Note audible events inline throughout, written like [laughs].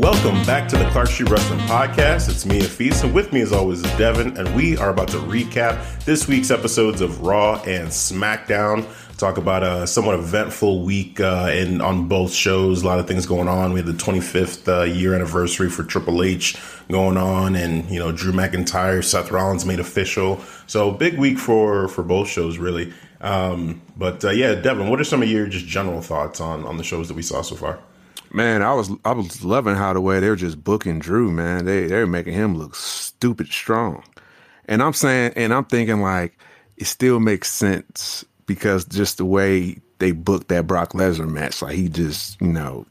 Welcome back to the Clark Street Wrestling Podcast. It's me, Afis, and with me, as always, is Devin, and we are about to recap this week's episodes of Raw and SmackDown. Talk about a somewhat eventful week uh, in on both shows. A lot of things going on. We had the 25th uh, year anniversary for Triple H going on, and you know Drew McIntyre, Seth Rollins made official. So big week for for both shows, really. Um, but uh, yeah, Devin, what are some of your just general thoughts on on the shows that we saw so far? Man, I was I was loving how the way they were just booking Drew, man. They they're making him look stupid strong. And I'm saying and I'm thinking like it still makes sense because just the way they booked that Brock Lesnar match, like he just, you know,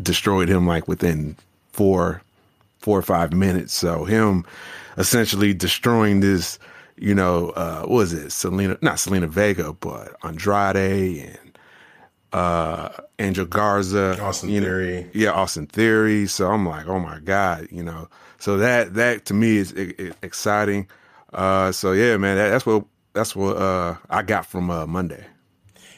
destroyed him like within four four or five minutes. So him essentially destroying this, you know, uh what was it? Zelina not Zelina Vega, but Andrade and uh Angel Garza, Austin you know, Theory. yeah, Austin Theory. So I'm like, oh my god, you know. So that that to me is e- e- exciting. Uh, so yeah, man, that, that's what that's what uh I got from uh Monday.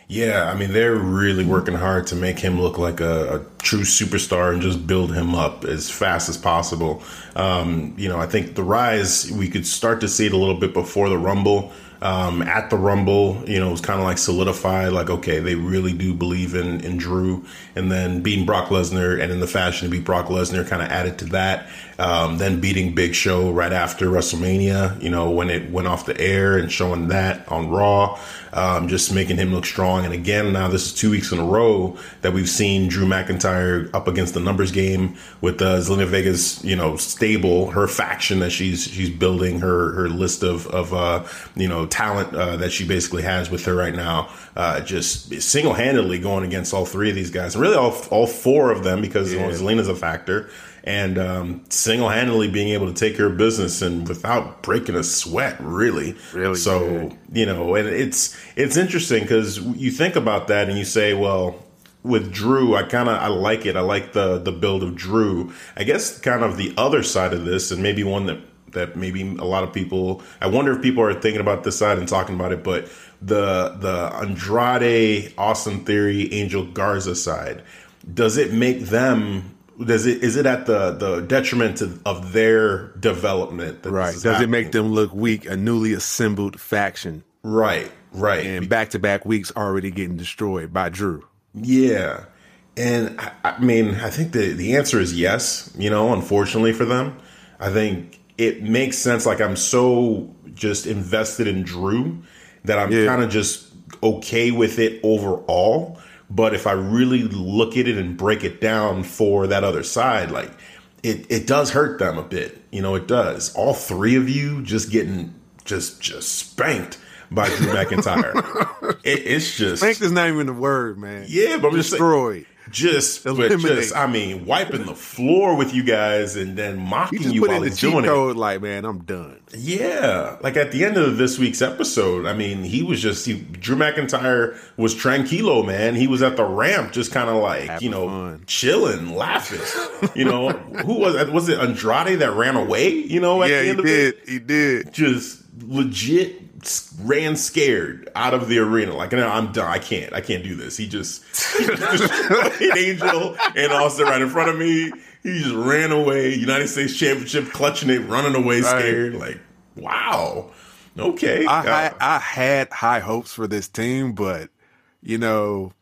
Yeah, I mean they're really working hard to make him look like a, a true superstar and just build him up as fast as possible. Um, you know, I think the rise we could start to see it a little bit before the Rumble. Um, at the Rumble, you know, it was kind of like solidified, like okay, they really do believe in in Drew, and then beating Brock Lesnar, and in the fashion to beat Brock Lesnar, kind of added to that. Um, then beating Big Show right after WrestleMania, you know, when it went off the air and showing that on Raw, um, just making him look strong. And again, now this is two weeks in a row that we've seen Drew McIntyre up against the numbers game with uh, Zelina Vega's, you know, stable, her faction that she's she's building, her her list of of uh, you know talent uh, that she basically has with her right now. Uh, just single handedly going against all three of these guys, and really all all four of them because Yeah. Zelina's a factor and um, single-handedly being able to take care of business and without breaking a sweat really. Really so good. you know and it's it's interesting because you think about that and you say well with drew i kind of i like it. I like the the build of drew. I guess kind of the other side of this and maybe one that that maybe a lot of people i wonder if people are thinking about this side and talking about it but the the andrade austin theory angel garza side does it make them does it is it at the the detriment of their development that Right? Does it make them look weak? A newly assembled faction, right right and back to back weeks already getting destroyed by Drew. yeah and I, I mean i think the the answer is yes you know unfortunately for them i think it makes sense like i'm so just invested in drew that i'm Yeah. kind of just okay with it overall but if i really look at it and break it down for that other side like it, it does hurt them a bit you know it does all three of you just getting just just spanked by drew [laughs] mcintyre it, it's just Frank is not even the word, man. yeah, but I'm just saying- destroyed. Just, but just, I mean, wiping the floor with you guys and then You mocking just you, put in while he's doing code, like, man, I'm done. Yeah, like at the end of this week's episode, I mean, he was just he, Drew McIntyre was tranquilo, man. He was at the ramp, just kind of like Having you know, fun. chilling, laughing. you know, [laughs] who was it? Was it Andrade that ran away? You know, at yeah, the he of did. it, He did. just legit ran scared out of the arena. Like, no, I'm done. I can't. I can't do this. He just he destroyed [laughs] Angel and Austin right in front of me. He just ran away. United States Championship, clutching it, running away, Right. scared. Like, wow. Okay. I, Uh, I I had high hopes for this team, but you know,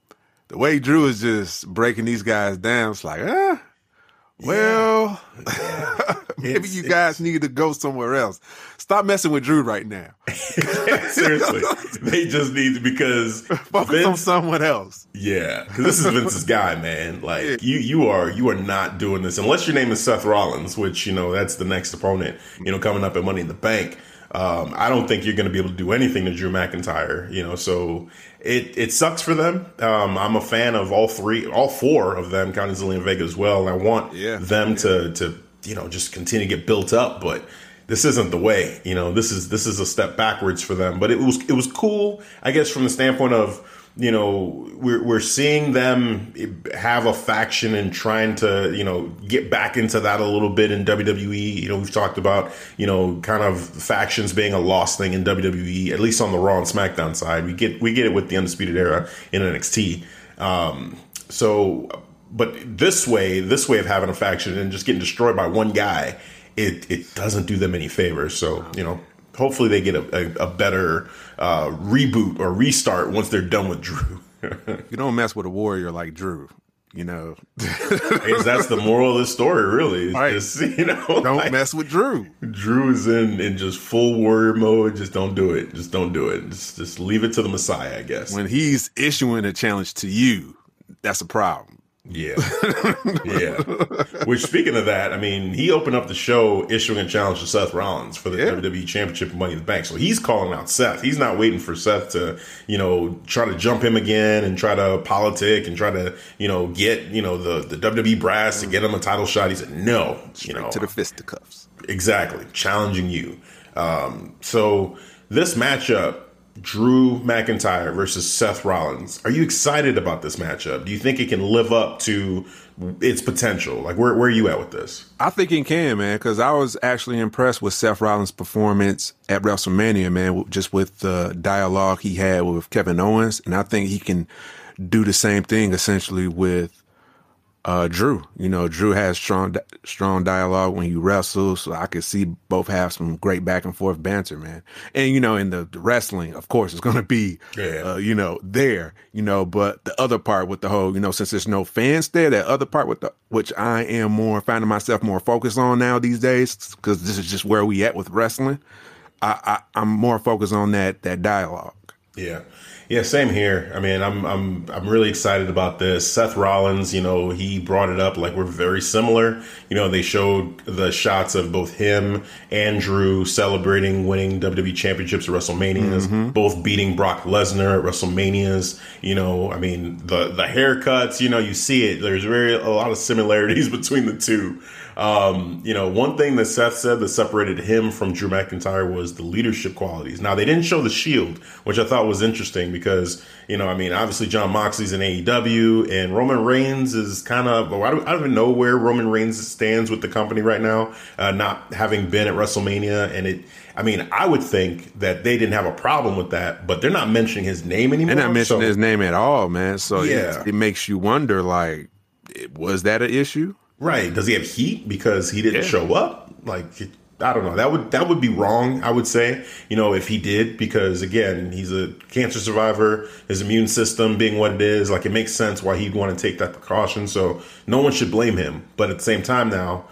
the way Drew is just breaking these guys down, it's like, ah, Well, [laughs] maybe you guys need to go somewhere else. Stop messing with Drew right now. [laughs] Seriously, they just need to because [laughs] Focus Vince, on someone else. Yeah, because this is Vince's guy, man. Like yeah. you, you are you are not doing this unless your name is Seth Rollins, which you know that's the next opponent. You know, coming up at Money in the Bank. Um, I don't think you're going to be able to do anything to Drew McIntyre. You know, so it it sucks for them. Um, I'm a fan of all three, all four of them, counting Zelina Vega as well, and I want yeah. them yeah. to to you know just continue to get built up, but this isn't the way. You know, this is this is a step backwards for them. But it was it was cool, I guess, from the standpoint of you know we're we're seeing them have a faction and trying to you know get back into that a little bit in WWE. You know, we've talked about you know kind of factions being a lost thing in WWE, at least on the Raw and SmackDown side. We get we get it with the Undisputed Era in NXT. Um, so, but this way, this way of having a faction and just getting destroyed by one guy it it doesn't do them any favors. So you know, hopefully they get a, a, a better uh, reboot or restart once they're done with Drew. you don't mess with a warrior like Drew. You know, that's the moral of the story. Really, right. Just, you know, don't like, mess with Drew. Drew is in in just full warrior mode. Just don't do it. Just don't do it. Just just leave it to the Messiah. I guess when he's issuing a challenge to you, that's a problem. Yeah. [laughs] yeah. Which, speaking of that, I mean, he opened up the show issuing a challenge to Seth Rollins for the yeah. WWE Championship Money in the Bank. So he's calling out Seth. He's not waiting for Seth to, you know, try to jump him again and try to politic and try to, you know, get, you know, the, the WWE brass to get him a title shot. He said, no. Straight you know, to the fisticuffs. Exactly. Challenging you. Um, so this matchup Drew McIntyre versus Seth Rollins. Are you excited about this matchup? Do you think it can live up to its potential? Like, where, where are you at with this? I think it can, man, because I was actually impressed with Seth Rollins' performance at WrestleMania, man, just with the dialogue he had with Kevin Owens. And I think he can do the same thing essentially with uh, Drew. You know, Drew has strong strong dialogue when he wrestles, so I could see both have some great back and forth banter, man. And you know, in the, the wrestling, of course, it's going to be, yeah. uh, you know, there. You know, but the other part with the whole, you know, since there's no fans there, that other part with the which I am more finding myself more focused on now these days because this is just where we at with wrestling. I, I I'm more focused on that that dialogue. Yeah. Yeah, same here. I mean, I'm I'm I'm really excited about this. Seth Rollins, you know, he brought it up like we're very similar. You know, they showed the shots of both him and Drew celebrating winning WWE championships at WrestleManias, mm-hmm. both beating Brock Lesnar at WrestleManias. You know, I mean, the the haircuts, you know, you see it. There's very a lot of similarities [laughs] between the two. Um, you know, one thing that Seth said that separated him from Drew McIntyre was the leadership qualities. Now, they didn't show the Shield, which I thought was interesting because, you know, I mean, obviously Jon Moxley's in AEW and Roman Reigns is kind of, I don't, I don't even know where Roman Reigns stands with the company right now, uh, not having been at WrestleMania. And it, I mean, I would think that they didn't have a problem with that, but they're not mentioning his name anymore. They're not mentioning so, his name at all, man. So yeah. it, it makes you wonder, like, was that an issue? Right. Does he have heat because he didn't yeah. show up? Like I don't know. That would that would be wrong, I would say. You know, if he did because again, he's a cancer survivor, his immune system being what it is, like it makes sense why he'd want to take that precaution. So no one should blame him. But at the same time now,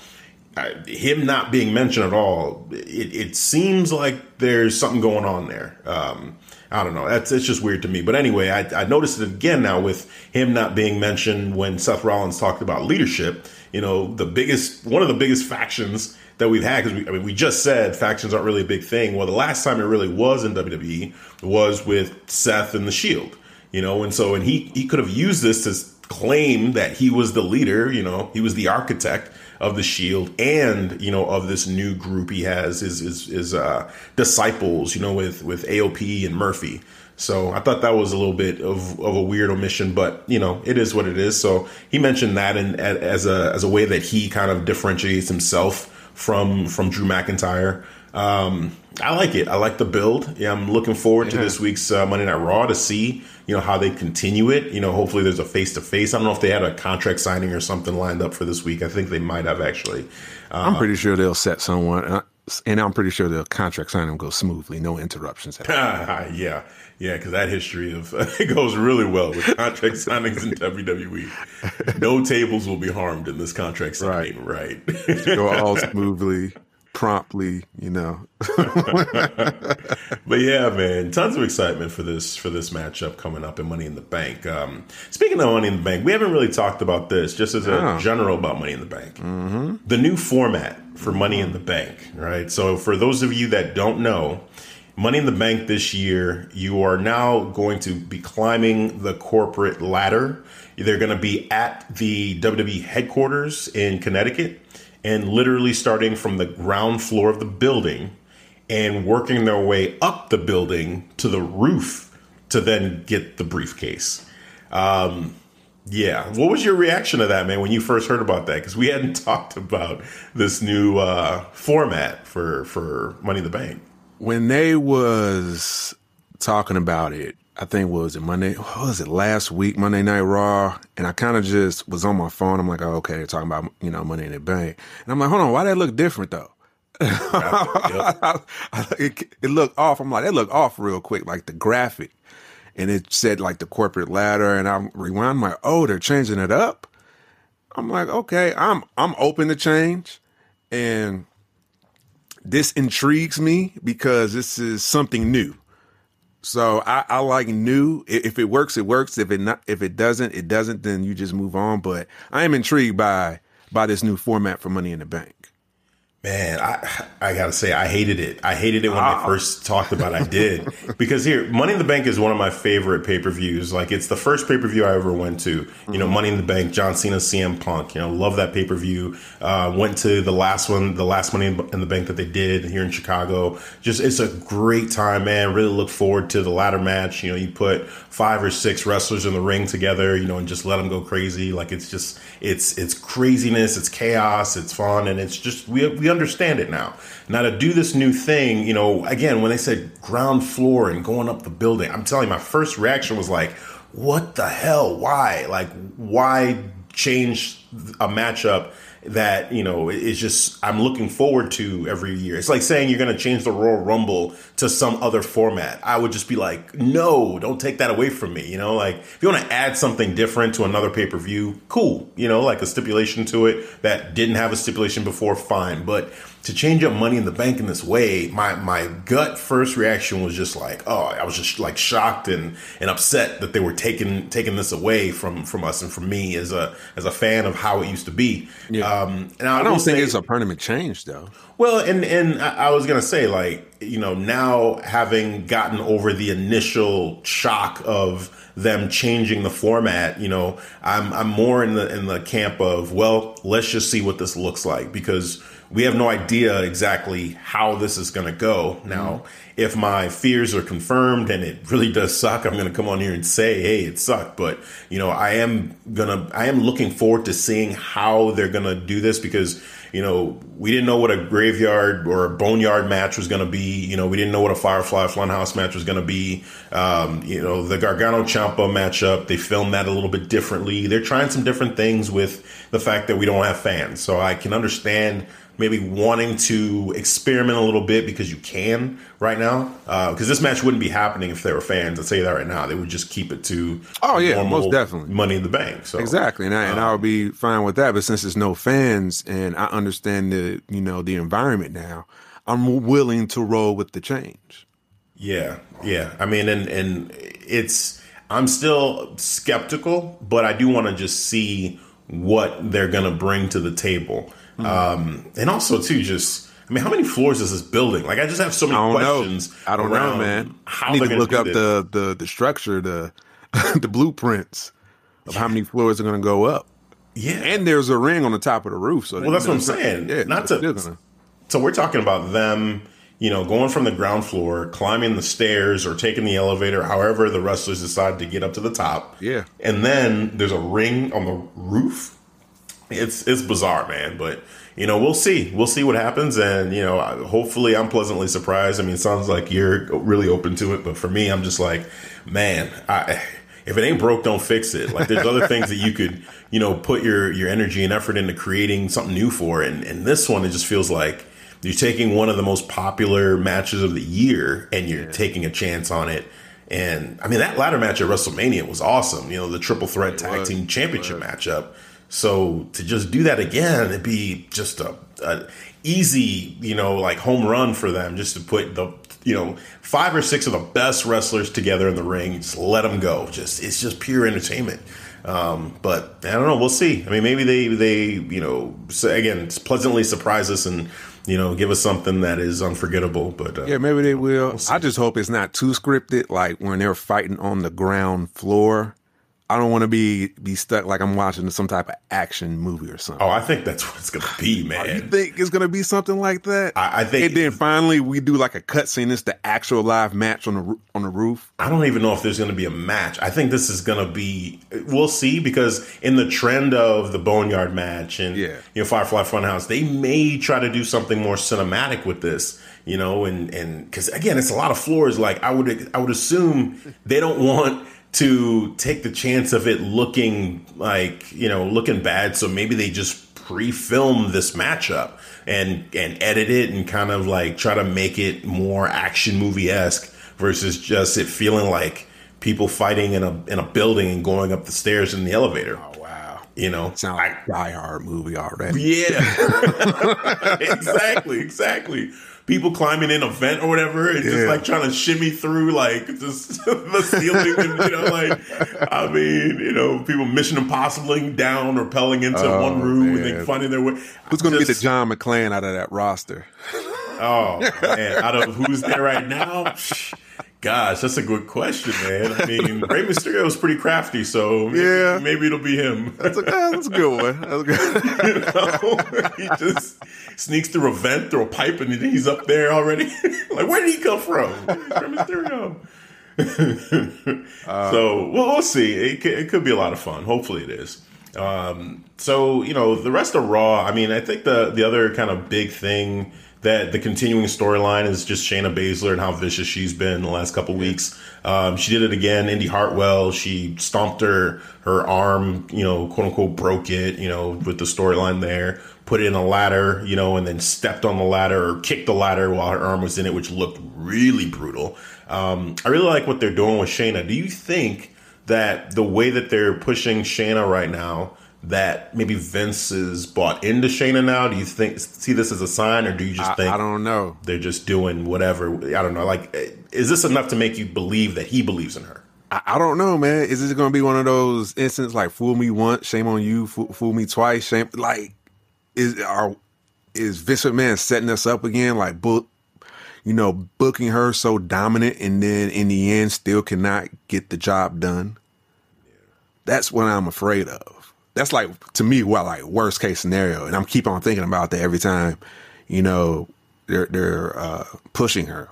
him not being mentioned at all, it, it, seems like there's something going on there. Um, I don't know. That's it's just weird to me. But anyway, I, I noticed it again now with him not being mentioned when Seth Rollins talked about leadership you know, the biggest, one of the biggest factions that we've had. Because we, I mean, we just said factions aren't really a big thing. Well, the last time it really was in WWE was with Seth and the Shield. You know, and so and he he could have used this to claim that he was the leader. You know, he was the architect of the Shield and you know of this new group he has his his, his uh, disciples. You know, with with AOP and Murphy. So I thought that was a little bit of, of a weird omission, but you know, it is what it is. So he mentioned that and as a as a way that he kind of differentiates himself from from Drew McIntyre. Um, I like it. I like the build. Yeah, I'm looking forward yeah. to this week's uh, Monday Night Raw to see you know how they continue it. You know, hopefully there's a face to face. I don't know if they had a contract signing or something lined up for this week. I think they might have actually. Uh, I'm pretty sure they'll set someone. And I'm pretty sure the contract signing will go smoothly, no interruptions. [laughs] yeah, yeah, because that history of [laughs] it goes really well with contract [laughs] signings in WWE. No tables will be harmed in this contract signing, right? right. go all smoothly promptly, you know. but yeah, man, tons of excitement for this for this matchup coming up in Money in the Bank. Um, speaking of Money in the Bank, we haven't really talked about this, just as a oh. general about Money in the Bank. Mm-hmm. The new format for Money in the Bank, right? So for those of you that don't know. Money in the Bank this year, you are now going to be climbing the corporate ladder. They're going to be at the WWE headquarters in Connecticut and literally starting from the ground floor of the building and working their way up the building to the roof to then get the briefcase. Um, yeah, what was your reaction to that, man, when you first heard about that? Because we hadn't [laughs] talked about this new uh, format for for Money in the Bank. When they was talking about it, I think was it Monday? What was it last week? Monday Night Raw, and I kind of just was on my phone. I'm like, oh, okay, they're talking about you know Money in the Bank, and I'm like, hold on, why that look different though? yep. [laughs] it, it looked off. I'm like, that looked off real quick, like the graphic, and it said like the corporate ladder, and I rewind my, oh, they're changing it up. I'm like, okay, I'm I'm open to change, and this intrigues me because this is something new so I, I, like new. If it works, it works. If it not, if it doesn't, it doesn't. Then you just move on. But I am intrigued by by this new format for Money in the Bank. Man, I I gotta say I hated it. I hated it when I ah. first talked about. It. I did [laughs] because here, Money in the Bank is one of my favorite pay per views. Like it's the first pay per view I ever went to. You mm-hmm. know, Money in the Bank, John Cena, CM Punk. You know, love that pay per view. Uh, went to the last one, the last Money in the Bank that they did here in Chicago. Just it's a great time, man. Really look forward to the ladder match. You know, you put five or six wrestlers in the ring together, you know, and just let them go crazy. Like it's just it's it's craziness, it's chaos, it's fun, and it's just we we understand it now. Now to do this new thing, you know, again, when they said ground floor and going up the building, I'm telling you, my first reaction was like, what the hell? Why? Like, why change a matchup that you know is just I'm looking forward to every year. It's like saying you're going to change the Royal Rumble to some other format. I would just be like, no, don't take that away from me. You know, like if you want to add something different to another pay per view, cool. You know, like a stipulation to it that didn't have a stipulation before, fine. But to change up money in the bank in this way, my my gut first reaction was just like, oh, I was just like shocked and and upset that they were taking taking this away from from us and from me as a as a fan of how it used to be. Yeah. Um, and I, I don't think say, it's a permanent change though. Well, and and I, I was gonna say like you know now having gotten over the initial shock of them changing the format, you know, I'm I'm more in the in the camp of well, let's just see what this looks like because we have no idea exactly how this is going to go. Now, mm-hmm. if my fears are confirmed and it really does suck, I'm going to come on here and say, "Hey, it sucked." But you know, I am gonna, I am looking forward to seeing how they're going to do this because you know, we didn't know what a graveyard or a boneyard match was going to be. You know, we didn't know what a Firefly Funhouse match was going to be. Um, you know, the Gargano Ciampa matchup, they filmed that a little bit differently. They're trying some different things with the fact that we don't have fans. So I can understand maybe wanting to experiment a little bit because you can right now. Because uh, this match wouldn't be happening if there were fans. I'd say that right now. They would just keep it to oh yeah, most definitely Money in the Bank. So exactly, and I, um, and I would be fine with that. But since there's no fans and I understand the you know the environment now, I'm willing to roll with the change. Yeah, yeah. I mean, and and it's I'm still skeptical, but I do want to just see what they're going to bring to the table. Mm-hmm. Um, and also too, just I mean, how many floors is this building? Like, I just have so many I questions. Know. I don't know, man. How I need to look up the, the the structure, the [laughs] the blueprints of yeah. how many floors are going to go up. Yeah, and there's a ring on the top of the roof. So well, that's what I'm saying. Yeah, not to. Gonna... So we're talking about them, you know, going from the ground floor, climbing the stairs, or taking the elevator. However, the wrestlers decide to get up to the top. Yeah, and then there's a ring on the roof it's it's bizarre, man. But you know, we'll see. We'll see what happens, and you know, hopefully, I'm pleasantly surprised. I mean, it sounds like you're really open to it, but for me, I'm just like, man, I, if it ain't broke, don't fix it. Like, there's other things that you could, you know, put your your energy and effort into creating something new for, and and this one, it just feels like you're taking one of the most popular matches of the year and you're yeah. taking a chance on it. And I mean, that ladder match at WrestleMania was awesome. You know, the triple threat it tag was, team championship matchup. So to just do that again, it'd be just a, a easy, you know, like home run for them just to put the, you know, five or six of the best wrestlers together in the ring. Just let them go. Just it's just pure entertainment. Um, but I don't know. We'll see. I mean, maybe they they you know again pleasantly surprise us and you know give us something that is unforgettable. But uh, yeah, maybe they will. We'll I just hope it's not too scripted. Like when they're fighting on the ground floor I don't want to be be stuck like I'm watching some type of action movie or something. Oh, I think that's what it's gonna be, man. Oh, you think it's gonna be something like that? I, I think. And then finally, we do like a cutscene. It's the actual live match on the on the roof. I don't even know if there's gonna be a match. I think this is gonna be. We'll see because in the trend of the Boneyard match and yeah. you know Firefly Funhouse, they may try to do something more cinematic with this. You know, and and because again, it's a lot of floors. Like I would I would assume they don't want to take the chance of it looking like you know looking bad. So maybe they just pre-film this matchup and and edit it and kind of like try to make it more action movie-esque versus just it feeling like people fighting in a in a building and going up the stairs in the elevator. Oh wow. You know? Sound like Die Hard movie already. Yeah. [laughs] Exactly exactly people climbing in a vent or whatever and yeah. just like trying to shimmy through like just [laughs] the ceiling and you know like I mean you know people mission impossible down or pelling into oh, one room man. and then finding their way. Who's going to be the John McClane out of that roster? Oh man, out of who's there right now? [laughs] Gosh, that's a good question, man. I mean, Rey Mysterio is pretty crafty, so maybe, yeah, maybe it'll be him. That's a, that's a good one. That's good. [laughs] you know, he just sneaks through a vent, through a pipe, and he's up there already. [laughs] like, where did he come from? Rey Mysterio. uh, so well, we'll see. It, it could be a lot of fun. Hopefully, it is. Um, so you know, the rest of Raw. I mean, I think the the other kind of big thing that the continuing storyline is just Shayna Baszler and how vicious she's been the last couple weeks. Um, she did it again. Indi Hartwell, she stomped her her arm, you know, quote unquote, broke it, you know, with the storyline there. Put it in a ladder, you know, and then stepped on the ladder or kicked the ladder while her arm was in it, which looked really brutal. Um, I really like what they're doing with Shayna. Do you think that the way that they're pushing Shayna right now? That maybe Vince is bought into Shayna now? Do you think see this as a sign, or do you just I, think I don't know? They're just doing whatever. I don't know. Like, eh, is this enough to make you believe that he believes in her? I, I don't know, man. Is this going to be one of those instances like fool me once, shame on you, fool, fool me twice, shame? Like, is are is Vince McMahon setting us up again? Like, book, you know, booking her so dominant, and then in the end, still cannot get the job done. That's what I'm afraid of that's like to me what like worst case scenario, and I'm keep on thinking about that every time. You know, they're they're uh, pushing her.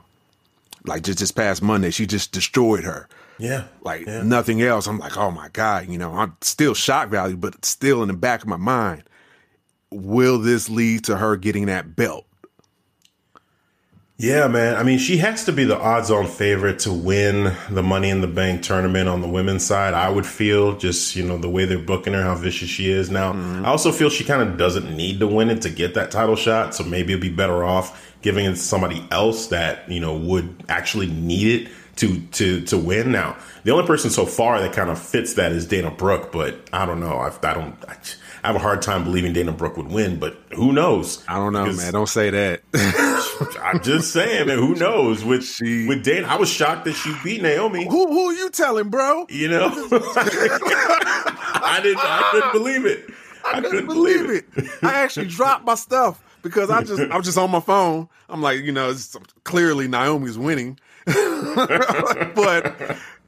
Like just this past Monday, she just destroyed her. Yeah, like yeah. nothing else. I'm like, oh my god, you know, I'm still shock value, but still in the back of my mind, will this lead to her getting that belt? Yeah, man. I mean, she has to be the odds on favorite to win the Money in the Bank tournament on the women's side. I would feel just, you know, the way they're booking her, how vicious she is. Now, mm-hmm. I also feel she kind of doesn't need to win it to get that title shot. So maybe it'd be better off giving it to somebody else that, you know, would actually need it to to to win. Now, the only person so far that kind of fits that is Dana Brooke, but I don't know. I, I don't. I, I have a hard time believing Dana Brooke would win, but who knows? I don't know, man. Don't say that. [laughs] [laughs] I'm just saying, man. Who knows? With she, with Dana, I was shocked that she beat Naomi. Who who are you telling, bro? You know, [laughs] I didn't. I couldn't believe it. I, I couldn't believe it. it. I actually dropped my stuff because I just I was just on my phone. I'm like, you know, clearly Naomi's winning, [laughs] but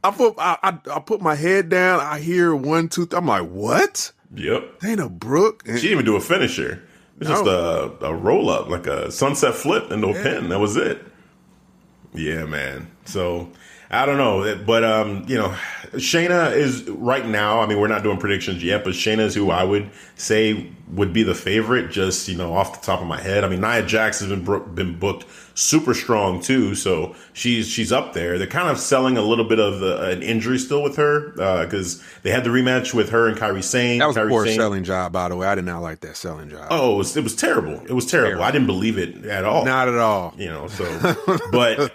I put I, I, I put my head down. I hear one two. Th- I'm like, what? Yep. Dana Brooke. she didn't even do a finisher. It's just a, a roll up, like a sunset flip into a yeah. pin. That was it. Yeah, man. So I don't know, but um, you know, Shayna is right now. I mean, we're not doing predictions yet, but Shayna is who I would say would be the favorite. Just you know, off the top of my head. I mean, Nia Jax has been been booked super strong too, so she's she's up there. They're kind of selling a little bit of the, an injury still with her because uh, they had the rematch with her and Kairi Sane. That was Kairi a poor Sane. selling job, by the way. I did not like that selling job. Oh, it was, it was terrible. It was terrible. terrible. I didn't believe it at all. Not at all. You know, so but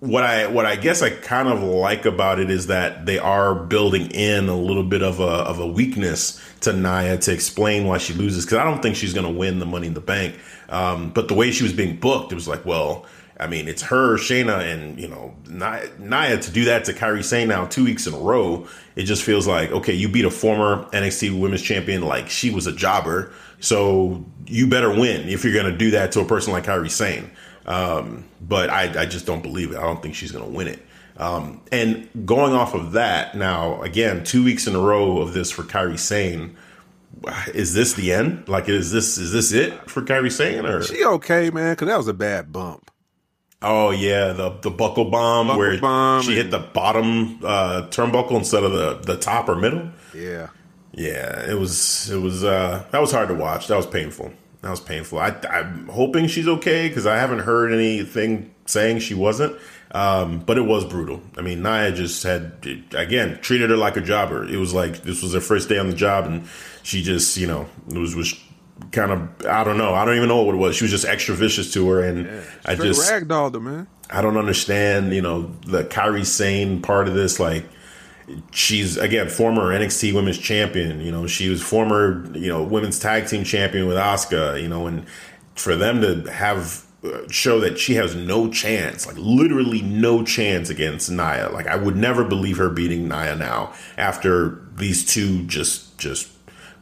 what I what I guess I kind of like about it is that they are building in a little bit of a of a weakness to Nia to explain why she loses because I don't think she's going to win the Money in the Bank. Um, but the way she was being booked, it was like, well, I mean, it's her, Shayna, and you know Nia to do that to Kairi Sane now two weeks in a row. It just feels like okay, you beat a former NXT Women's Champion like she was a jobber, so you better win if you're going to do that to a person like Kairi Sane. Um, but I, I, just don't believe it. I don't think she's going to win it. Um, and going off of that, now again, two weeks in a row of this for Kairi Sane. Is this the end? Like, is this is this it for Kairi Sane? Or she okay, man? Because that was a bad bump. Oh yeah, the the buckle bomb buckle where bomb she hit the bottom uh, turnbuckle instead of the the top or middle. Yeah, yeah, it was it was uh, that was hard to watch. That was painful. That was painful. I, I, am hoping she's okay because I haven't heard anything saying she wasn't. Um, but it was brutal. I mean, Nia just had again treated her like a jobber. It was like this was her first day on the job, and she just you know it was was kind of I don't know. I don't even know what it was. She was just extra vicious to her, and yeah, I just ragdolled her, man. I don't understand. You know the Kairi Sane part of this, like she's again former NXT Women's Champion. You know, she was former you know Women's Tag Team Champion with Asuka. You know, and for them to have show that she has no chance, like literally no chance against Nia. Like I would never believe her beating Nia now after these two just just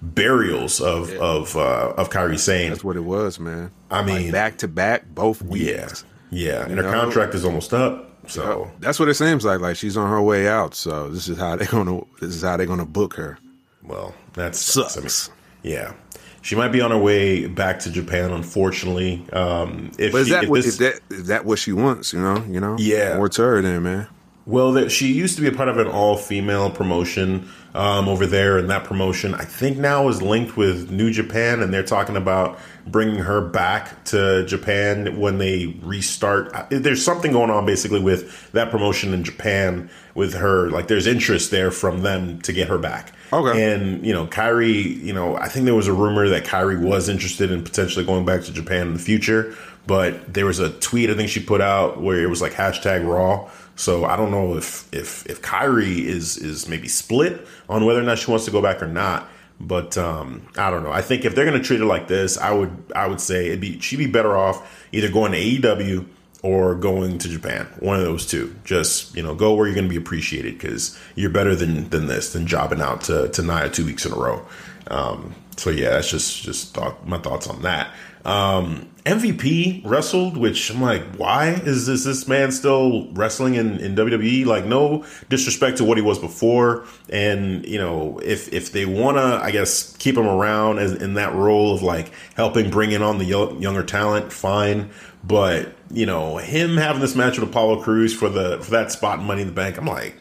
burials of yeah. of uh, of Kairi Sane. That's what it was, man. I mean, back to back, both weeks. Yeah, yeah, and her know? contract is almost up. So yeah, that's what it seems like. Like she's on her way out. So this is how they're gonna. This is how they're gonna book her. Well, that sucks. sucks. I mean, yeah, she might be on her way back to Japan. Unfortunately, um, if but is she, that if what, this, is that is that what she wants? You know, you know. Yeah, more to her then, man. Well, that she used to be a part of an all-female promotion um, over there, and that promotion I think now is linked with New Japan, and they're talking about bringing her back to Japan when they restart. There's something going on basically with that promotion in Japan with her. Like, there's interest there from them to get her back. Okay. And you know, Kairi, you know, I think there was a rumor that Kairi was interested in potentially going back to Japan in the future, but there was a tweet I think she put out where it was like hashtag Raw so I don't know if if if Kairi is is maybe split on whether or not she wants to go back or not. But um, I don't know. I think if they're going to treat her like this, I would I would say it'd be she'd be better off either going to AEW or going to Japan. One of those two. Just you know, go where you're going to be appreciated because you're better than than this than jobbing out to to Nia two weeks in a row. Um, so yeah, that's just just thought my thoughts on that. Um, MVP wrestled, which I'm like, why is this this man still wrestling in, in WWE? Like, no disrespect to what he was before, and you know, if if they wanna, I guess, keep him around as in that role of like helping bring in on the younger talent, fine. But you know, him having this match with Apollo Crews for the for that spot in Money in the Bank, I'm like,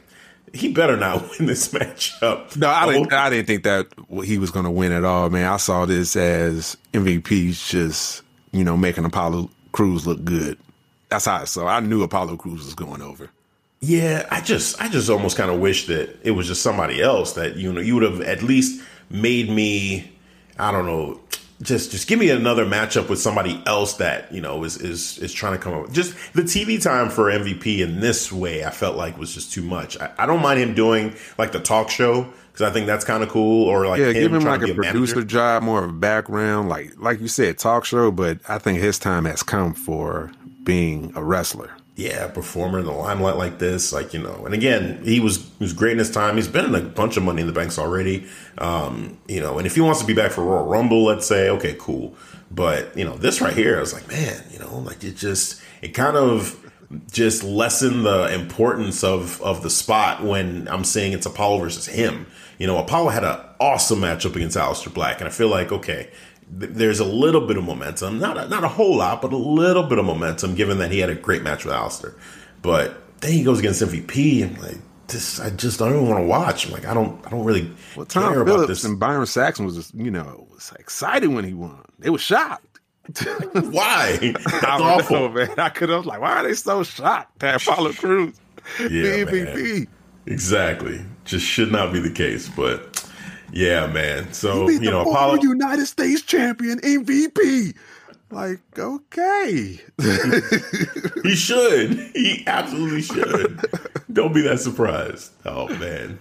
he better not [laughs] win this matchup. No, I didn't. I didn't think that he was going to win at all, man. I saw this as MVP's just you know, making Apollo Crews look good. That's how I saw. I knew Apollo Crews was going over. Yeah, I just I just almost kind of wish that it was just somebody else that you know you would have at least made me I don't know just just give me another matchup with somebody else that you know is is is trying to come up. Just the TV time for MVP in this way, I felt like was just too much. I, I don't mind him doing like the talk show because I think that's kind of cool. Or like yeah, give him like a, a producer manager. job, more of a background, like like you said, talk show. But I think his time has come for being a wrestler. Yeah, performer in the limelight like this, like you know. And again, he was he was great in his time. He's been in a bunch of Money in the Banks already, um, you know. And if he wants to be back for Royal Rumble, let's say, okay, cool. But you know, this right here, I was like, man, you know, like it just it kind of just lessen the importance of of the spot when I'm saying it's Apollo versus him. You know, Apollo had an awesome matchup against Aleister Black, and I feel like okay, th- there's a little bit of momentum, not a, not a whole lot, but a little bit of momentum, given that he had a great match with Aleister. But then he goes against MVP, and like, this I just don't even want to watch. I'm like, I don't, I don't really well, Tom care Phillips about this. and Byron Saxton was, just, you know, was excited when he won. They were shocked. [laughs] Why? That's I awful. know, man. I could have like, why are they so shocked that Apollo Crews, Yeah. MVP? Exactly. Just should not be the case. But yeah, man. So Beat you know, the Apollo. United States champion MVP. Like, okay. He [laughs] should. He absolutely should. [laughs] Don't be that surprised. Oh man.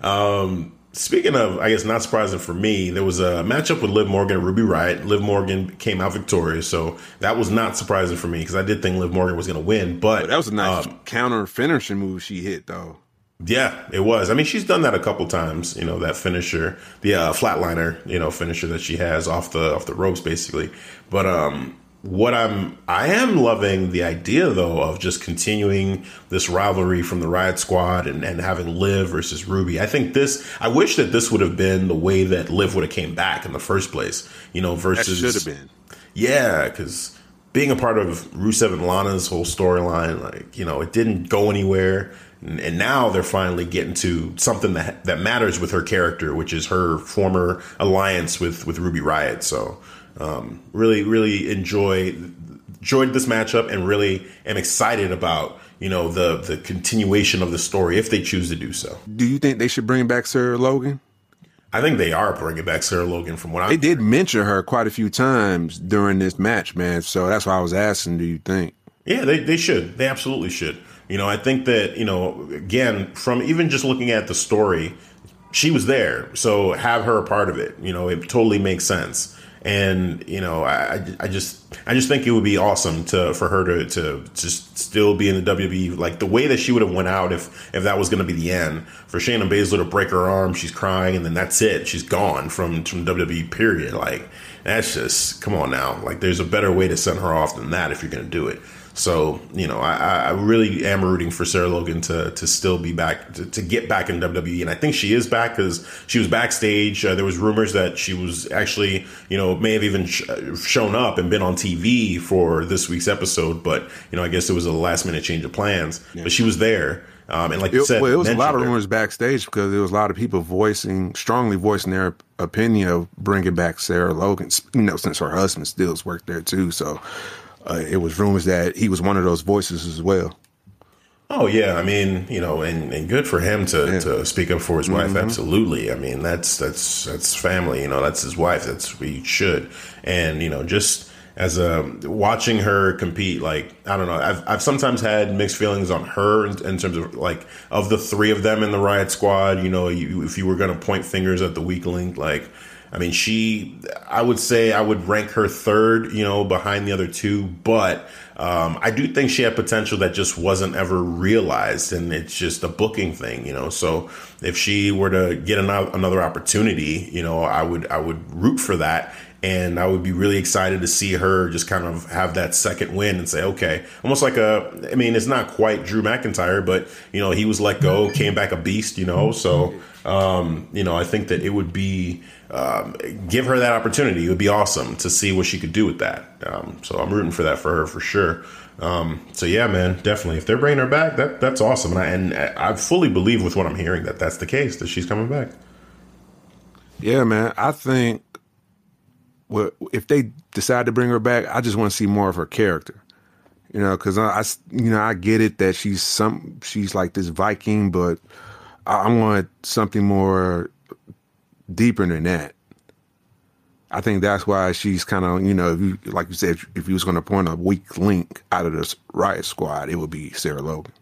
Um, speaking of, I guess not surprising for me, there was a matchup with Liv Morgan and Ruby Riot. Liv Morgan came out victorious, so that was not surprising for me because I did think Liv Morgan was going to win. But that was a nice um, counter finishing move she hit, though. yeah, it was. I mean, she's done that a couple times. You know, that finisher, the uh, flatliner, you know, finisher that she has off the off the ropes, basically. But um, what I'm I am loving the idea though of just continuing this rivalry from the Riot Squad and, and having Liv versus Ruby. I think this. I wish that this would have been the way that Liv would have came back in the first place. You know, versus should have been. yeah, because being a part of Rusev and Lana's whole storyline, like you know, it didn't go anywhere, and, and now they're finally getting to something that that matters with her character, which is her former alliance with with Ruby Riot. So, um, really, really enjoy enjoyed this matchup, and really am excited about you know the the continuation of the story if they choose to do so. Do you think they should bring back Sarah Logan? I think they are bringing back Sarah Logan from what I They did mention her quite a few times during this match, man. So that's why I was asking, do you think? Yeah, they, they should. They absolutely should. You know, I think that, you know, again, from even just looking at the story, she was there. So have her a part of it. You know, it totally makes sense. And, you know, I, I just I just think it would be awesome to for her to to just still be in the WWE like the way that she would have went out if if that was gonna be the end. For Shayna Baszler to break her arm, she's crying and then that's it. She's gone from from WWE period. Like that's just come on now. Like there's a better way to send her off than that if you're gonna do it. So you know, I, I really am rooting for Sarah Logan to to still be back to, to get back in WWE, and I think she is back because she was backstage. Uh, there was rumors that she was actually, you know, may have even sh- shown up and been on TV for this week's episode, but you know, I guess it was a last minute change of plans. But she was there, um, and like you It, said, well, it was a lot of her. rumors backstage because there was a lot of people voicing, strongly voicing their opinion of bringing back Sarah Logan. You know, since her husband still has worked there too, so uh, it was rumors that he was one of those voices as well. Oh yeah, I mean, you know, and, and good for him to, to speak up for his wife. Absolutely. I mean, that's that's that's family. You know, that's his wife. That's what he should. And you know, just as a watching her compete, like I don't know, I've I've sometimes had mixed feelings on her in, in terms of like of the three of them in the Riot Squad. You know, you, if you were going to point fingers at the weak link, like. I mean, she, I would say I would rank her third, you know, behind the other two, but um, I do think she had potential that just wasn't ever realized. And it's just a booking thing, you know. So if she were to get another, another opportunity, you know, I would, I would root for that. And I would be really excited to see her just kind of have that second win and say, okay, almost like a, I mean, it's not quite Drew McIntyre, but, you know, he was let go, came back a beast, you know. So, um, you know, I think that it would be, um, give her that opportunity. It would be awesome to see what she could do with that. Um, so I'm rooting for that for her for sure. Um, so yeah, man, definitely. If they're bringing her back, that that's awesome. And I, and I fully believe with what I'm hearing that that's the case that she's coming back. Yeah, man. I think if they decide to bring her back, I just want to see more of her character. You know, because I you know, I get it that she's some, she's like this Viking, but I, want something more deeper than that. I think that's why she's kind of, you know, you, like you said, if you was going to point a weak link out of this riot squad, it would be Sarah Logan.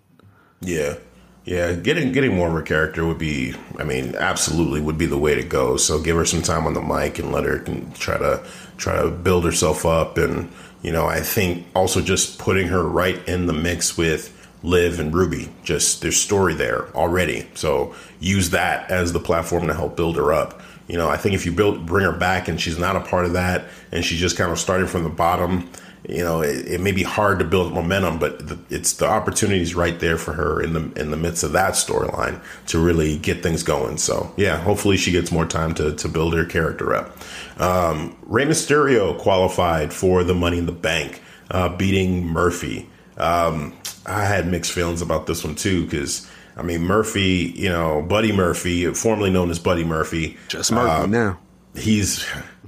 Yeah. Yeah, getting getting more of her character would be, I mean, absolutely would be the way to go. So give her some time on the mic and let her can try to try to build herself up. And you know, I think also just putting her right in the mix with Liv and Ruby. Just there's story there already. So use that as the platform to help build her up. You know, I think if you build bring her back and she's not a part of that and she's just kind of starting from the bottom, you know, it, it may be hard to build momentum, but the, it's the opportunities right there for her in the in the midst of that storyline to really get things going. So yeah, hopefully she gets more time to to build her character up. Um, Rey Mysterio qualified for the Money in the Bank, uh, beating Murphy. Um, I had mixed feelings about this one too because I mean, Murphy, you know, Buddy Murphy, formerly known as Buddy Murphy. Just Murphy uh, now. He's,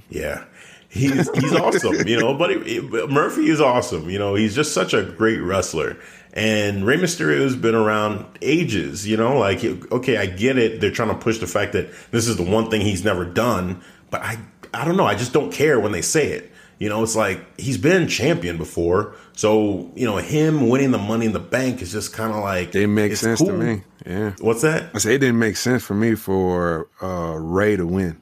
yeah. He's he's awesome, you know. Buddy Murphy is awesome, you know. He's just such a great wrestler, and Rey Mysterio has been around ages, you know. Like, okay, I get it. They're trying to push the fact that this is the one thing he's never done, but I I don't know. I just don't care when they say it. You know, it's like he's been champion before, so you know him winning the Money in the Bank is just kind of like it makes sense cool. to me. Yeah, what's that? I say it didn't make sense for me for uh, Rey to win.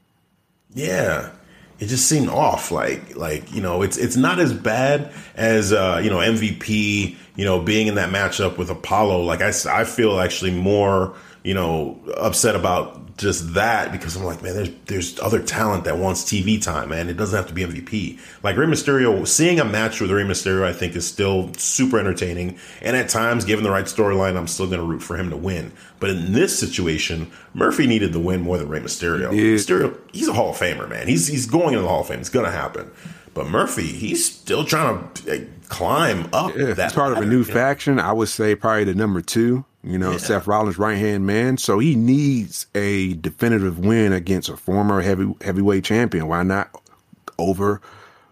Yeah, it just seemed off. Like like you know, it's it's not as bad as uh, you know MVP. You know, being in that matchup with Apollo. Like I I feel actually more you know upset about just that because I'm like, man, there's there's other talent that wants TV time, man. It doesn't have to be MVP. Like Rey Mysterio, seeing a match with Rey Mysterio, I think is still super entertaining. And at times, given the right storyline, I'm still going to root for him to win. But in this situation, Murphy needed the win more than Rey Mysterio. Yeah. Mysterio, he's a Hall of Famer, man. He's he's going into the Hall of Fame. It's going to happen. But Murphy, he's still trying to climb up. Yeah, that part of a new faction. Know? I would say probably the number two. You know, yeah. Seth Rollins' right hand man. So he needs a definitive win against a former heavy heavyweight champion. Why not over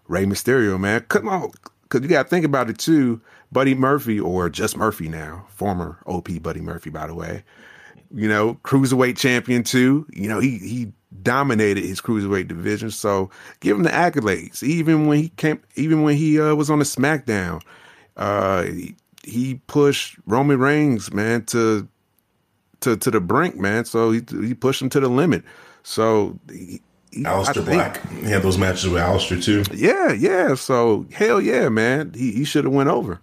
Rey Mysterio, man? Come on, because you got to think about it too. Buddy Murphy, or just Murphy now, former OP Buddy Murphy, by the way. You know, cruiserweight champion too. You know, he he dominated his cruiserweight division. So give him the accolades. Even when he came, even when he uh, was on the SmackDown, uh, he pushed Roman Reigns, man, to to to the brink, man. So he he pushed him to the limit. So he, he, Aleister Black, he had those matches with Aleister too. Yeah, yeah. So hell yeah, man. He he should have went over.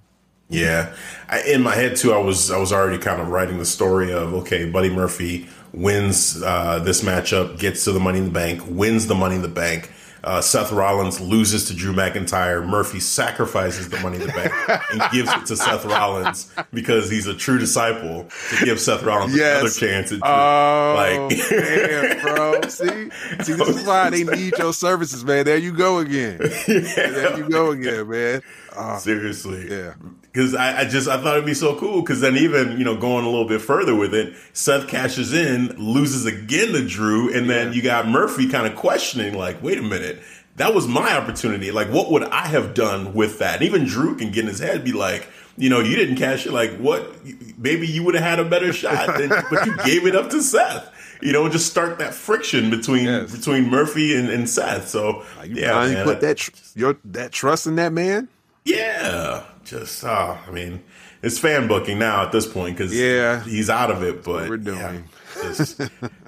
Yeah, I, in my head too, I was I was already kind of writing the story of okay, Buddy Murphy wins uh, this matchup, gets to the Money in the Bank, wins the Money in the Bank uh, Seth Rollins loses to Drew McIntyre. Murphy sacrifices the money in the bank and gives it to Seth Rollins because he's a true disciple to give Seth Rollins yes. another chance. At oh, like, damn, bro. See, see, this is why they need your services, man. There you go again. [laughs] Yeah. There you go again, man. Oh, Seriously, yeah because I, I, just I thought it'd be so cool. Because then even you know going a little bit further with it, Seth cashes in, loses again to Drew, and then yeah. you got Murphy kind of questioning, like, wait a minute, that was my opportunity. Like, what would I have done with that? And even Drew can get in his head, be like, you know, you didn't cash it. Like, what? Maybe you would have had a better shot, than, [laughs] but you gave it up to Seth. You know, just start that friction between yes. between Murphy and, and Seth. So you yeah, man, put that tr- your that trust in that man. Yeah, just uh, I mean, it's fan booking now at this point because yeah, he's out of it. But we're doing. Yeah, just,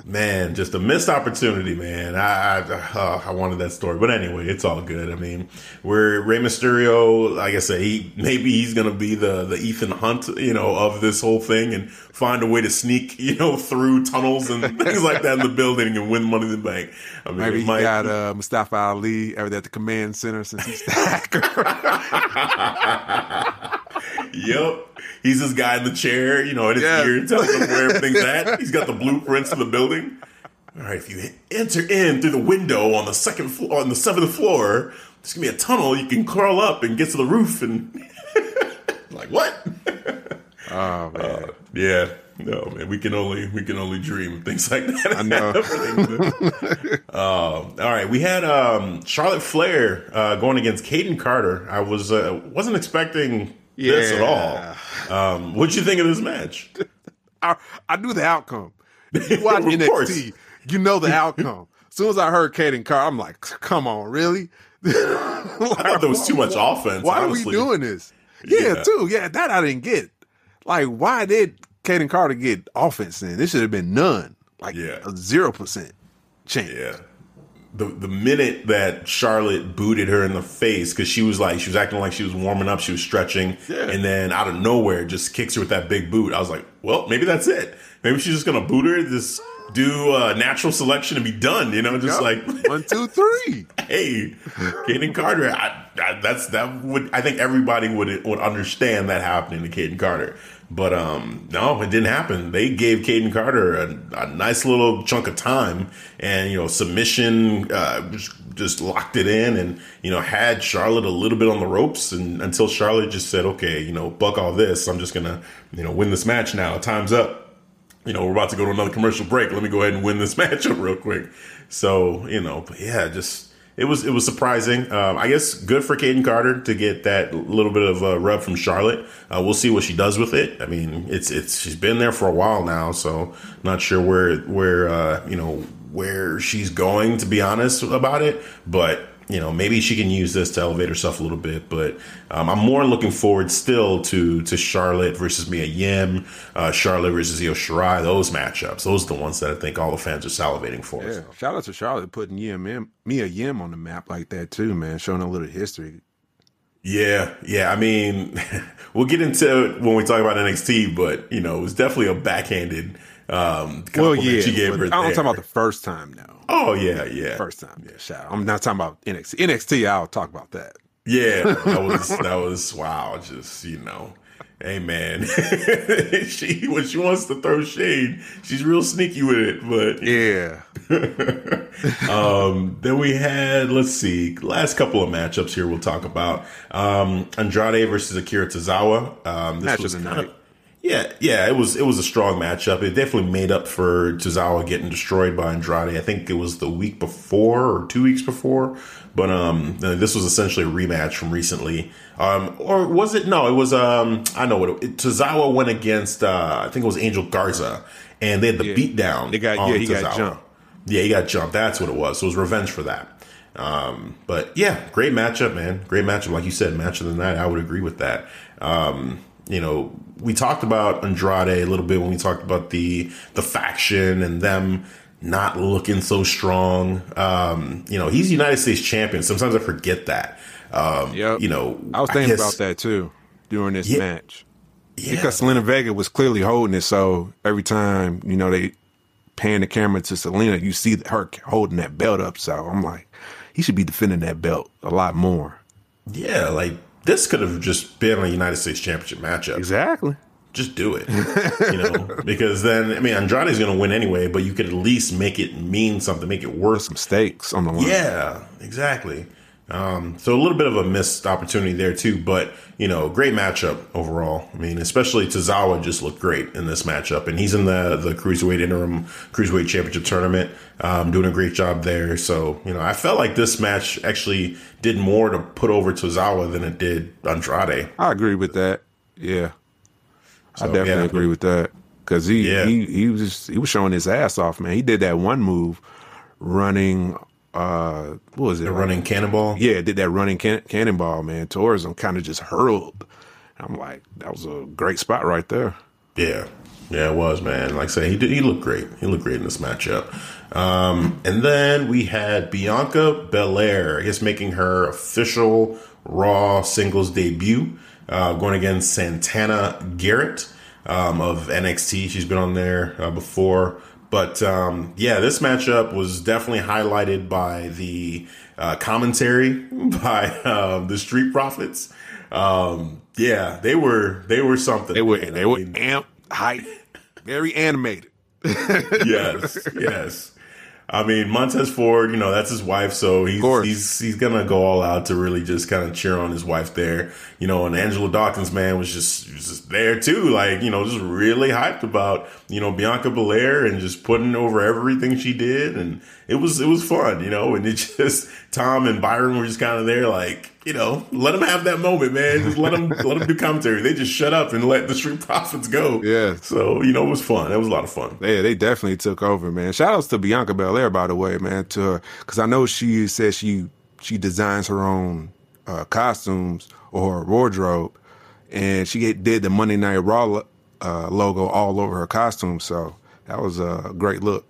man, just a missed opportunity, man. I I, uh, I, wanted that story, but anyway, it's all good. I mean, we're Rey Mysterio. Like I said, he maybe he's gonna be the the Ethan Hunt, you know, of this whole thing, and find a way to sneak, you know, through tunnels and [laughs] things like that in the building and win Money in the Bank. I mean, maybe he might, got uh, Mustafa Ali over at the command center since he's stacker. [laughs] yep. He's this guy in the chair, you know, in his yeah. ear, telling him where everything's [laughs] at. He's got the blueprints of the building. All right, if you enter in through the window on the second floor, on the seventh floor, there's gonna be a tunnel. You can crawl up and get to the roof, and [laughs] like what? [laughs] Oh man, uh, yeah. No, man, we can only we can only dream things like that. I know. uh, all right, we had um, Charlotte Flair uh, going against Kayden Carter. I was uh, wasn't expecting yeah. this at all. Um, what'd you think of this match? [laughs] I, I knew the outcome. You watch [laughs] NXT, course. you know the [laughs] outcome. As soon as I heard Kayden Carter, I'm like, come on, really? like, I thought there was too much offense. Why honestly. are we doing this? Yeah, yeah, too. Yeah, that I didn't get. Like, why did Kayden Carter get offense in? This should have been none. Like yeah. a zero percent chance. Yeah the the minute that Charlotte booted her in the face because she was like she was acting like she was warming up, she was stretching, yeah. and then out of nowhere just kicks her with that big boot. I was like, well, maybe that's it. Maybe she's just gonna boot her, just do a natural selection and be done. You know, just yep. like [laughs] one, two, three. hey, Kayden Carter. I, I, that's that would I think everybody would would understand that happening to Kayden Carter. But um, no, it didn't happen. They gave Kayden Carter a, a, nice little chunk of time, and you know, submission uh, just, just, locked it in, and you know, had Charlotte a little bit on the ropes, and until Charlotte just said, "Okay, you know, buck all this. I'm just gonna, you know, win this match now. Time's up." you know, we're about to go to another commercial break. Let me go ahead and win this [laughs] matchup real quick. So, you know, yeah, just it was it was surprising. Um, I guess good for Kayden Carter to get that little bit of a rub from Charlotte. Uh, we'll see what she does with it. I mean, it's it's she's been there for a while now, so not sure where where uh, you know where she's going to be honest about it, but you know, maybe she can use this to elevate herself a little bit. But um, I'm more looking forward still to to Charlotte versus Mia Yim, uh, Charlotte versus Io Shirai. Those matchups, those are the ones that I think all the fans are salivating for. Yeah, shout out to Charlotte putting Yim, Mia Yim on the map like that too, man. Showing a little history. Yeah, yeah. I mean, [laughs] we'll get into it when we talk about NXT, but you know, it was definitely a backhanded. Um, well, yeah, she gave her I'm talking about the first time now. Oh yeah, yeah. First time, yeah. Shout out. I'm not talking about NXT. NXT, I'll talk about that. Yeah, [laughs] that was that was wow. Just you know, hey man, [laughs] she when she wants to throw shade, she's real sneaky with it. But [laughs] yeah. um, then we had let's see, last couple of matchups here. We'll talk about um, Andrade versus Akira Tozawa. Um, this Match was of the night. of yeah, yeah, it was it was a strong matchup. It definitely made up for Tozawa getting destroyed by Andrade. I think it was the week before or two weeks before, but um, this was essentially a rematch from recently. Um, or was it? No, it was. Um, I know what it, Tozawa went against. Uh, I think it was Angel Garza, and they had the Yeah. beat down. They got- on yeah, he got jumped. Yeah, he got jumped. That's what it was. So it was revenge for that. Um, but yeah, great matchup, man. Great matchup. Like you said, match of the night. I would agree with that. Um, you know, we talked about Andrade a little bit when we talked about the the faction and them not looking so strong. Um, you know, he's United States champion. Sometimes I forget that. Um, Yep. you know, I was thinking guess- about that too during this Yeah. match. Yeah, Because Zelina Vega was clearly holding it, so every time, you know, they pan the camera to Zelina, you see her holding that belt up. So I'm like, he should be defending that belt a lot more. yeah, like this could have just been a United States Championship matchup. Exactly. just do it. [laughs] you know, because then I mean Andrade's going to win anyway, but you could at least make it mean something, make it worth. Some stakes on the line. Yeah, exactly. Um, so a little bit of a missed opportunity there too, but you know, great matchup overall. I mean, especially Tozawa just looked great in this matchup, and he's in the the cruiserweight interim cruiserweight championship tournament, um, doing a great job there. So you know, I felt like this match actually did more to put over Tozawa than it did Andrade. I agree with that. Yeah. I definitely yeah. agree with that. Cause he, Yeah. he he was just, he was showing his ass off, man. He did that one move running uh what was it? The running cannonball. Yeah, did that running can- cannonball, man. Towards him kind of just hurled. I'm like, that was a great spot right there. Yeah, yeah, it was man. Like I say, he did. He looked great. He looked great in this matchup. Um, and then we had Bianca Belair, I guess, making her official Raw singles debut, uh, going against Santana Garrett um, of NXT. She's been on there uh, before. But um, yeah, this matchup was definitely highlighted by the uh, commentary [laughs] by um, the Street Profits. Um, yeah, they were they were something. They were man. they I were mean, amp hype, very animated. [laughs] yes, yes. I mean, Montez Ford, you know, that's his wife, so he's he's he's gonna go all out to really just kind of cheer on his wife there, you know. And Angelo Dawkins, man, was just was just there too, like you know, just really hyped about you know Bianca Belair and just putting over everything she did, and it was it was fun, you know. And it [laughs] just Tom and Byron were just kind of there, like you know, let them have that moment, man. Just let them let them do commentary. They just shut up and let the Street [laughs] Profits go. Yeah. So you know, it was fun. It was a lot of fun. Yeah, they definitely took over, man. Shout outs to Bianca Belair, by the way, man. To her, because I know she says she she designs her own uh, costumes or her wardrobe, and she get- did the Monday Night Raw uh, logo all over her costume. So that was a great look.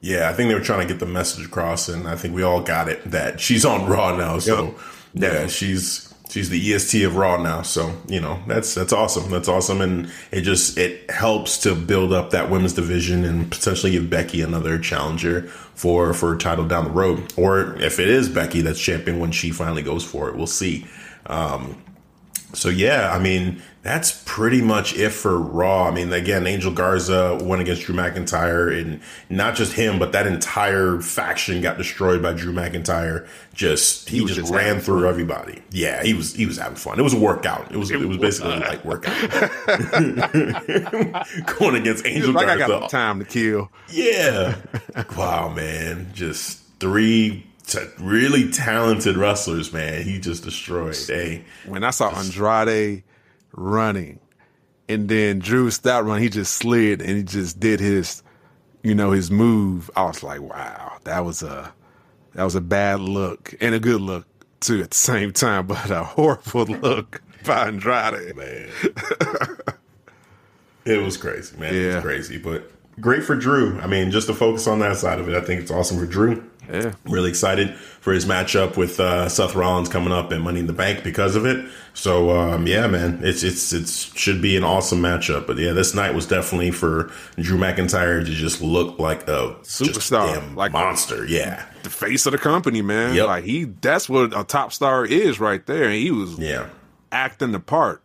Yeah, I think they were trying to get the message across, and I think we all got it that she's on Raw now. So yeah, she's she's the EST of Raw now. So you know that's that's awesome. That's awesome, and it just it helps to build up that women's division and potentially give Becky another challenger for for a title down the road. Or if it is Becky that's champion when she finally goes for it, we'll see. Um, so yeah, I mean, that's pretty much it for Raw. I mean, again, Angel Garza went against Drew McIntyre, and not just him, but that entire faction got destroyed by Drew McIntyre. Just he, he just, just ran through fun. everybody. Yeah, he was he was having fun. It was a workout. It was it, it was basically uh, a light workout. [laughs] [laughs] Going against Angel like Garza. I got time to kill. Yeah. [laughs] wow, man, just three t- really talented wrestlers, man. He just destroyed. Hey, when I saw Andrade running, and then Drew stopped running, he just slid and he just did his, you know, his move. I was like, wow, that was a that was a bad look and a good look too at the [laughs] same time, but a horrible look by Andrade. Man, it was crazy, man. Yeah. It was crazy, but great for Drew. I mean, just to focus on that side of it, I think it's awesome for Drew. Yeah. Really excited for his matchup with uh, Seth Rollins coming up and Money in the Bank because of it. So um, yeah, man, it's it's it should be an awesome matchup. But yeah, this night was definitely for Drew McIntyre to just look like a superstar, like monster. Yeah, the face of the company, man. Yep. Like he, that's what a top star is right there. And he was yeah acting the part.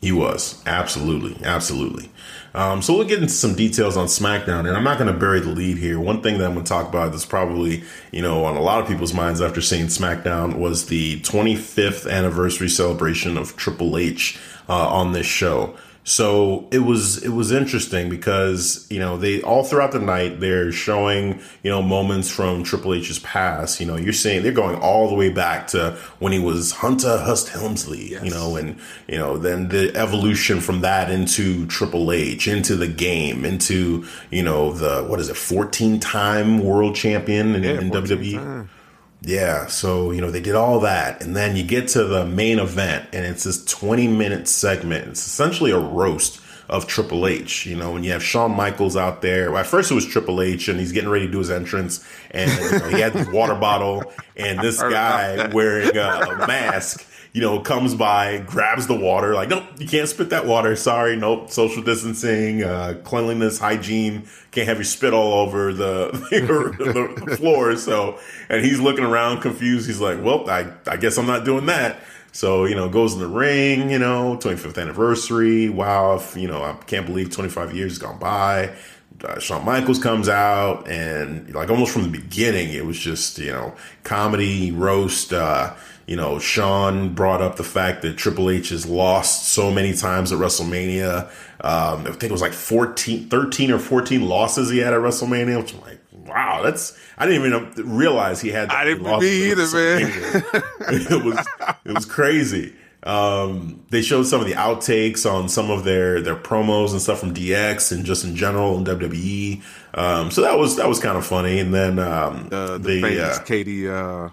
He was absolutely, absolutely. Um, so we'll get into some details on SmackDown, and I'm not going to bury the lead here. One thing that I'm going to talk about that's probably you know on a lot of people's minds after seeing SmackDown was the 25th anniversary celebration of Triple H uh, on this show. So it was it was interesting because you know they all throughout the night they're showing you know moments from Triple H's past. You know you're seeing they're going all the way back to when he was Hunter Hearst Helmsley. Yes. You know and you know then the evolution from that into Triple H into the game into you know the what is it 14 time world champion in, yeah, in WWE. Time. Yeah, so you know they did all that, and then you get to the main event, and it's this twenty-minute segment. It's essentially a roast of Triple H. You know, when you have Shawn Michaels out there. Well, at first it was Triple H, and he's getting ready to do his entrance, and you know, he had this water bottle, and this [laughs] guy wearing a, a mask you know, comes by, grabs the water, like, nope, you can't spit that water. Sorry, nope. Social distancing, uh, cleanliness, hygiene. Can't have you spit all over the, [laughs] the, floor. So, and he's looking around confused. He's like, well, I, I guess I'm not doing that. So, you know, goes in the ring, you know, 25th anniversary. Wow. If, you know, I can't believe 25 years gone by. Uh, Shawn Michaels comes out and like almost from the beginning, it was just, you know, comedy, roast, uh, you know, Shawn brought up the fact that Triple H has lost so many times at WrestleMania. Um, I think it was like 14, 13 or 14 losses he had at WrestleMania, which I'm like, wow, that's, I didn't even realize he had. I didn't be either, man. [laughs] it was, it was crazy. Um, they showed some of the outtakes on some of their their promos and stuff from DX and just in general in WWE. Um, so that was that was kind of funny. And then um, uh, the, the uh, Katie uh,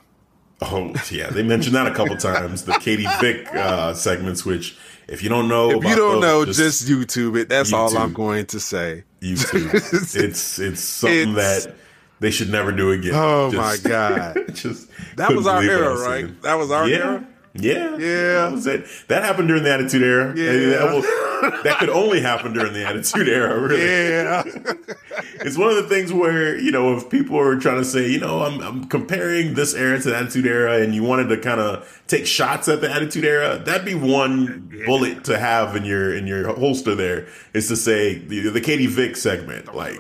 Oh yeah, they mentioned that a couple times. The Katie Vick uh, segments, which if you don't know, if you don't those, know, just, just, YouTube it. That's YouTube. all I'm going to say. YouTube. [laughs] it's it's something it's, that they should never do again. Oh just, my god! [laughs] just that was our era, right? That was our yeah. era. Yeah, yeah. That, it. that happened during the Attitude Era. Yeah, that, was, that, could only happen during the Attitude Era. Really. Yeah. [laughs] it's one of the things where you know if people are trying to say, you know, I'm, I'm comparing this era to the Attitude Era, and you wanted to kind of take shots at the Attitude Era, that'd be one bullet to have in your in your holster. There is to say the the Katie Vick segment, like.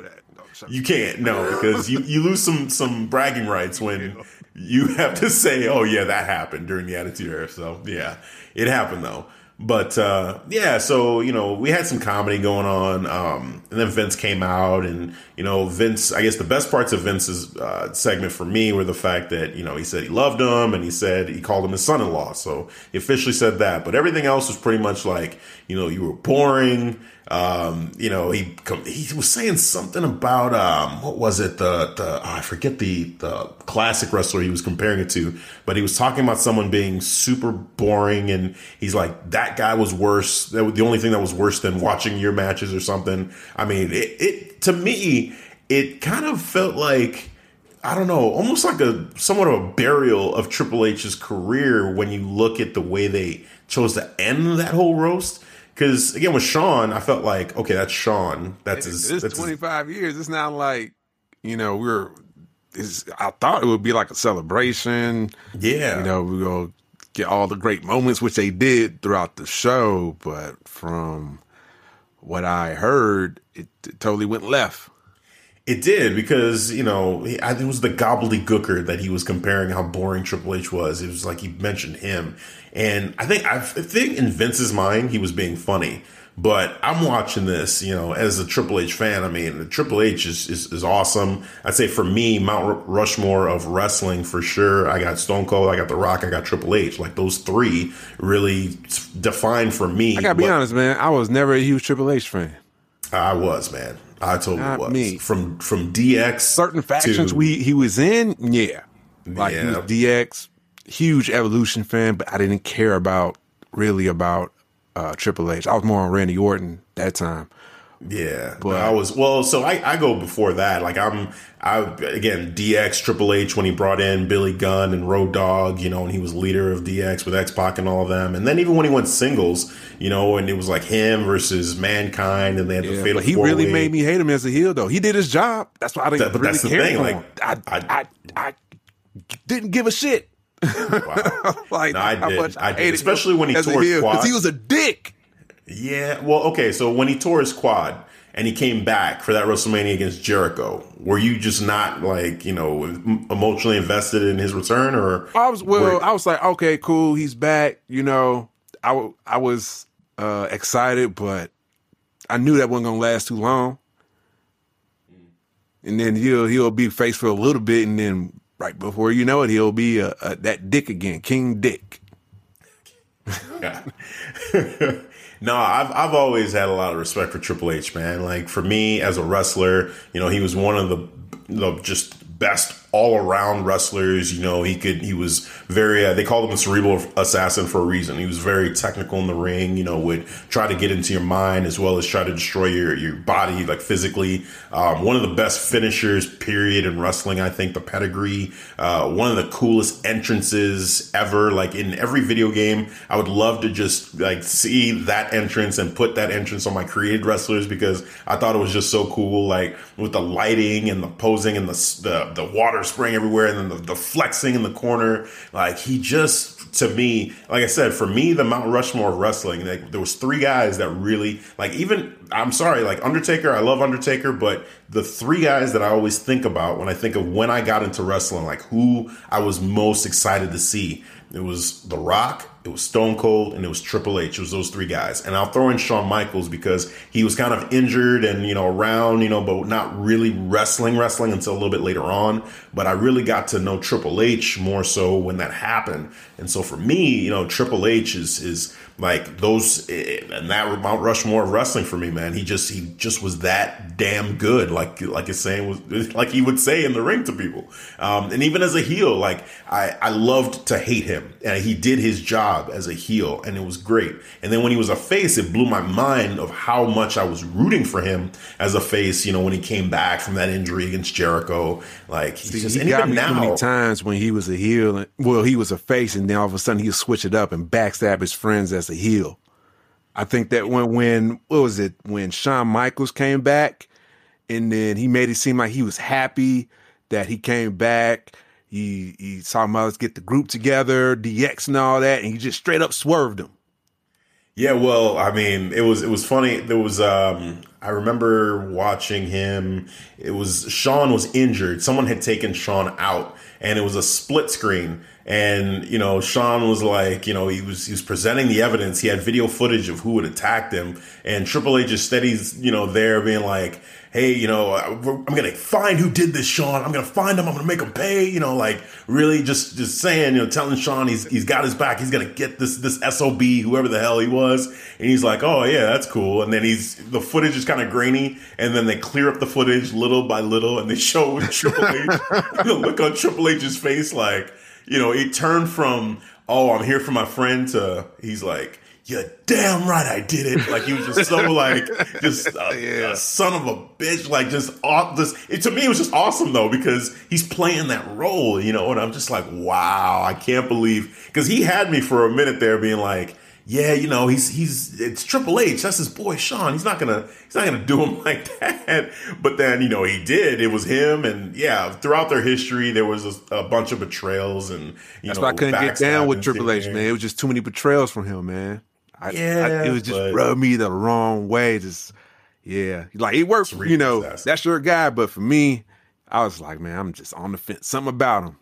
You can't no because you, you lose some some bragging rights when [laughs] you [laughs] have to say, oh yeah, that happened during the Attitude Era. So yeah, it happened though. But uh, yeah, so you know, we had some comedy going on, um, and then Vince came out, and you know, Vince. I guess the best parts of Vince's uh, segment for me were the fact that you know he said he loved him, and he said he called him his son-in-law. So he officially said that. But everything else was pretty much like you know, you were boring. Um, you know, he he was saying something about um, what was it? The the oh, I forget the the classic wrestler he was comparing it to, but he was talking about someone being super boring, and he's like that guy was worse. That was the only thing that was worse than watching your matches or something. I mean, it, it to me, it kind of felt like. I don't know, almost like a somewhat of a burial of Triple H's career when you look at the way they chose to end that whole roast. Because again, with Shawn, I felt like okay, that's Shawn. That's his. It's twenty five years. It's not like you know we're. I thought it would be like a celebration. Yeah, you know we go get all the great moments, which they did throughout the show. But from what I heard, it, it totally went left. It did because you know he, I it was the Gobbledy Gooker that he was comparing how boring Triple H was. It was like he mentioned him, and I think I think in Vince's mind he was being funny. But I'm watching this, you know, as a Triple H fan. I mean, Triple H is, is, is awesome. I'd say for me, Mount Rushmore of wrestling for sure. I got Stone Cold, I got The Rock, I got Triple H. Like those three really defined for me. I gotta be honest, man. I was never a huge Triple H fan. I was, man. I totally Not was. me. From from DX, Certain factions to- we he was in, yeah. Like he Yeah. was DX, huge Evolution fan, but I didn't care about really about uh, Triple H. I was more on Randy Orton that time. Yeah, But- I was well. So I, I go before that. Like I'm, I again DX Triple H when he brought in Billy Gunn and Road Dogg, you know, and he was leader of DX with X Pac and all of them. And then even when he went singles, you know, and it was like him versus Mankind, and they had the Yeah, fatal. but he really made me hate him as a heel, though. He did his job. That's why I didn't That- but really that's the care thing, like. I, I- I, I, didn't give a shit. Wow. [laughs] like No, I did. much I did. Especially when he tore his heel, quad. he was a dick. Yeah, well, okay. So when he tore his quad and he came back for that WrestleMania against Jericho, were you just not like you know emotionally invested in his return, or I was well. were- I was like, okay, cool, he's back. You know, I I was uh, excited, but I knew that wasn't gonna last too long. And then he'll he'll be faced for a little bit, and then right before you know it, he'll be uh uh that dick again, King Dick. [laughs] No, I've I've always had a lot of respect for Triple H, man. Like for me as a wrestler, you know, he was one of the the just best all around wrestlers. You know, he could he was very uh, they called him a cerebral assassin for a reason. He was very technical in the ring. You know, would try to get into your mind as well as try to destroy your your body like physically. Um, one of the best finishers, period, in wrestling. I think the pedigree. Uh, one of the coolest entrances ever. Like in every video game, I would love to just like see that entrance and put that entrance on my created wrestlers because I thought it was just so cool. Like with the lighting and the posing and the the, the water spraying everywhere and then the, the flexing in the corner. Like he just to me, like I said, for me, the Mount Rushmore of wrestling, like there was three guys that really like even I'm sorry, like Undertaker, I love Undertaker, but the three guys that I always think about when I think of when I got into wrestling, like who I was most excited to see. It was The Rock, it was Stone Cold, and it was Triple H. It was those three guys. And I'll throw in Shawn Michaels because he was kind of injured and, you know, around, you know, but not really wrestling, wrestling until a little bit later on. But I really got to know Triple H more so when that happened. And so for me, you know, Triple H is, is like those, eh, and that Mount Rushmore of wrestling for me, man. He just, he just was that damn good. Like, like his saying was, [laughs] like he would say in the ring to people. Um, and even as a heel, like I, I loved to hate him and he did his job as a heel and it was great. And then when he was a face, it blew my mind of how much I was rooting for him as a face, you know, when he came back from that injury against Jericho. Like he's just, he got me too now, many times when he was a heel. and- Well, he was a face, and then all of a sudden he'll switch it up and backstab his friends as a heel. I think that when when what was it when Shawn Michaels came back, and then he made it seem like he was happy that he came back. He he saw him let's get the group together, DX and all that, and he just straight up swerved him. Yeah, well, I mean, it was it was funny. There was um I remember watching him. It was Shawn was injured. Someone had taken Shawn out and it was a split screen. And, you know, Shawn was like, you know, he was he was presenting the evidence. He had video footage of who had attacked him. And Triple H just steadies, you know, there being like, hey, you know, I'm to find who did this, Shawn. I'm to find him. I'm to make him pay, you know, like really just, just saying, you know, telling Shawn he's, he's got his back. He's to get this, this SOB, whoever the hell he was. And he's like, oh yeah, that's cool. And then he's, the footage is kind of grainy. And then they clear up the footage little by little and they show [laughs] Triple H, the look on Triple H's face, like, you know, it turned from, oh, I'm here for my friend to, he's like, you're damn right I did it. Like he was just so like just a, [laughs] a son of a bitch. Like just aw- this. it, to me it was just awesome though because he's playing that role, you know. And I'm just like, wow, I can't believe because he had me for a minute there being like, yeah, you know, he's he's it's Triple H. That's his boy Shawn. He's not gonna he's not gonna do him [laughs] like that. But then you know he did. It was him, and yeah, throughout their history, there was a, a bunch of betrayals, and you That's know, why I couldn't get down with Triple H, man. It was just too many betrayals from him, man. I, Yeah, I, it was just but- rubbed me the wrong way. Just yeah, like it worked. You know, that's your guy, but for me, I was like, man, I'm just on the fence. Something about him.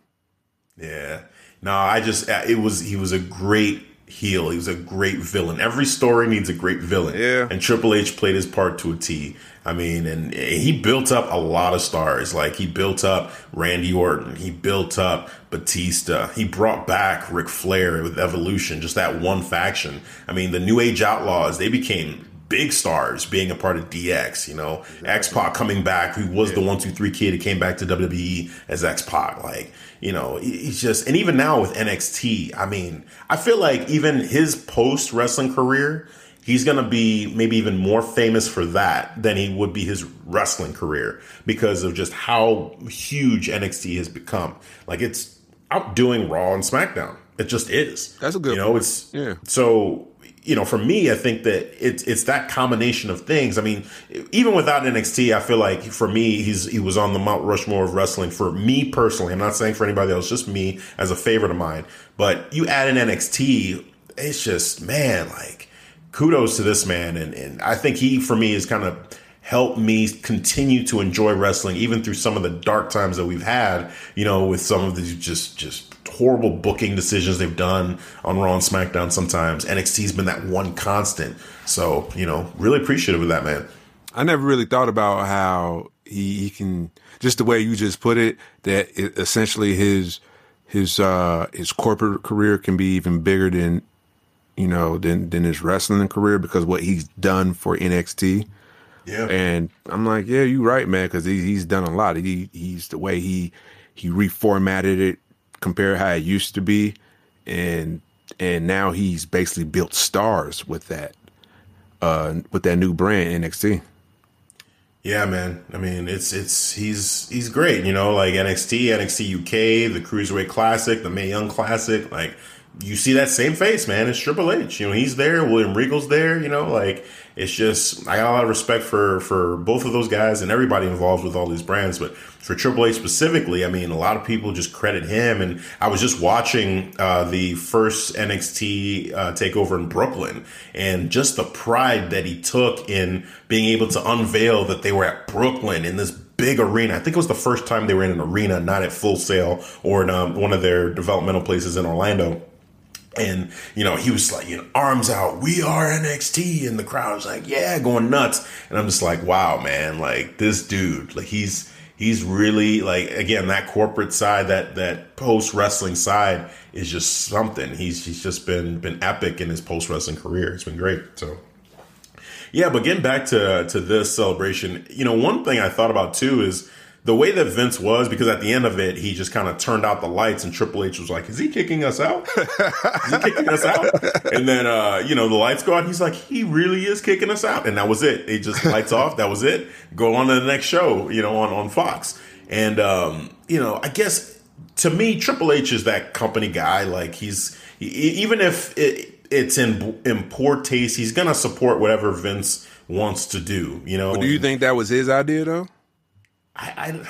Yeah. No, I just it was he was a great heel. He was a great villain. Every story needs a great villain. Yeah. And Triple H played his part to a T. I mean, and he built up a lot of stars. Like he built up Randy Orton. He built up Batista. He brought back Ric Flair with Evolution, just that one faction. I mean, the New Age Outlaws, they became big stars being a part of DX, you know, X Pac coming back, who was the one, two, three kid who came back to WWE as X Pac. Like, you know, he's just, and even now with NXT, I mean, I feel like even his post wrestling career, he's going to be maybe even more famous for that than he would be his wrestling career because of just how huge NXT has become. Like, it's outdoing Raw and SmackDown. It just is. That's a good You know, point. it's Yeah. so you know, for me, I think that it's it's that combination of things. I mean, even without NXT, I feel like for me, he's he was on the Mount Rushmore of wrestling. For me personally, I'm not saying for anybody else, just me as a favorite of mine. But you add in NXT, it's just man, like kudos to this man, and and I think he for me is kind of helped me continue to enjoy wrestling even through some of the dark times that we've had you know with some of these just just horrible booking decisions they've done on Raw and SmackDown sometimes. NXT's been that one constant. So you know really appreciative of that man. I never really thought about how he, he can just the way you just put it that it, essentially his his uh his corporate career can be even bigger than you know than than his wrestling career because what he's done for NXT yeah. And I'm like yeah you're right man because he, he's done a lot. He he's the way he he reformatted it compared how it used to be and and now he's basically built stars with that uh with that new brand NXT. Yeah, man. I mean, it's it's he's he's great. You know, like NXT, NXT UK, the Cruiserweight Classic, the Mae Young Classic. Like you see that same face, man. It's Triple H. You know, he's there. William Regal's there. You know, like it's just I got a lot of respect for for both of those guys and everybody involved with all these brands. But for Triple H specifically, I mean, a lot of people just credit him. And I was just watching uh, the first NXT uh, takeover in Brooklyn, and just the pride that he took in being able to unveil that they were at Brooklyn in this big arena. I think it was the first time they were in an arena, not at Full Sail or in um, one of their developmental places in Orlando. And, you know, he was like, you know, arms out, we are NXT. And the crowd was like, yeah, going nuts. And I'm just like, wow, man, like this dude, like he's, he's really like, again, that corporate side, that, that post wrestling side is just something. He's, he's just been, been epic in his post wrestling career. It's been great. So, yeah, but getting back to, to this celebration, you know, one thing I thought about too is, the way that Vince was, because at the end of it, he just kind of turned out the lights, and Triple H was like, "Is he kicking us out? is he kicking us out?" [laughs] And then, uh, you know, the lights go out. He's like, "He really is kicking us out," and that was it. It just [laughs] lights off. That was it. Go on to the next show, you know, on on Fox. And um, you know, I guess to me, Triple H is that company guy. Like he's he, even if it, it's in in poor taste, he's gonna support whatever Vince wants to do. You know, Do you think that was his idea though? I, I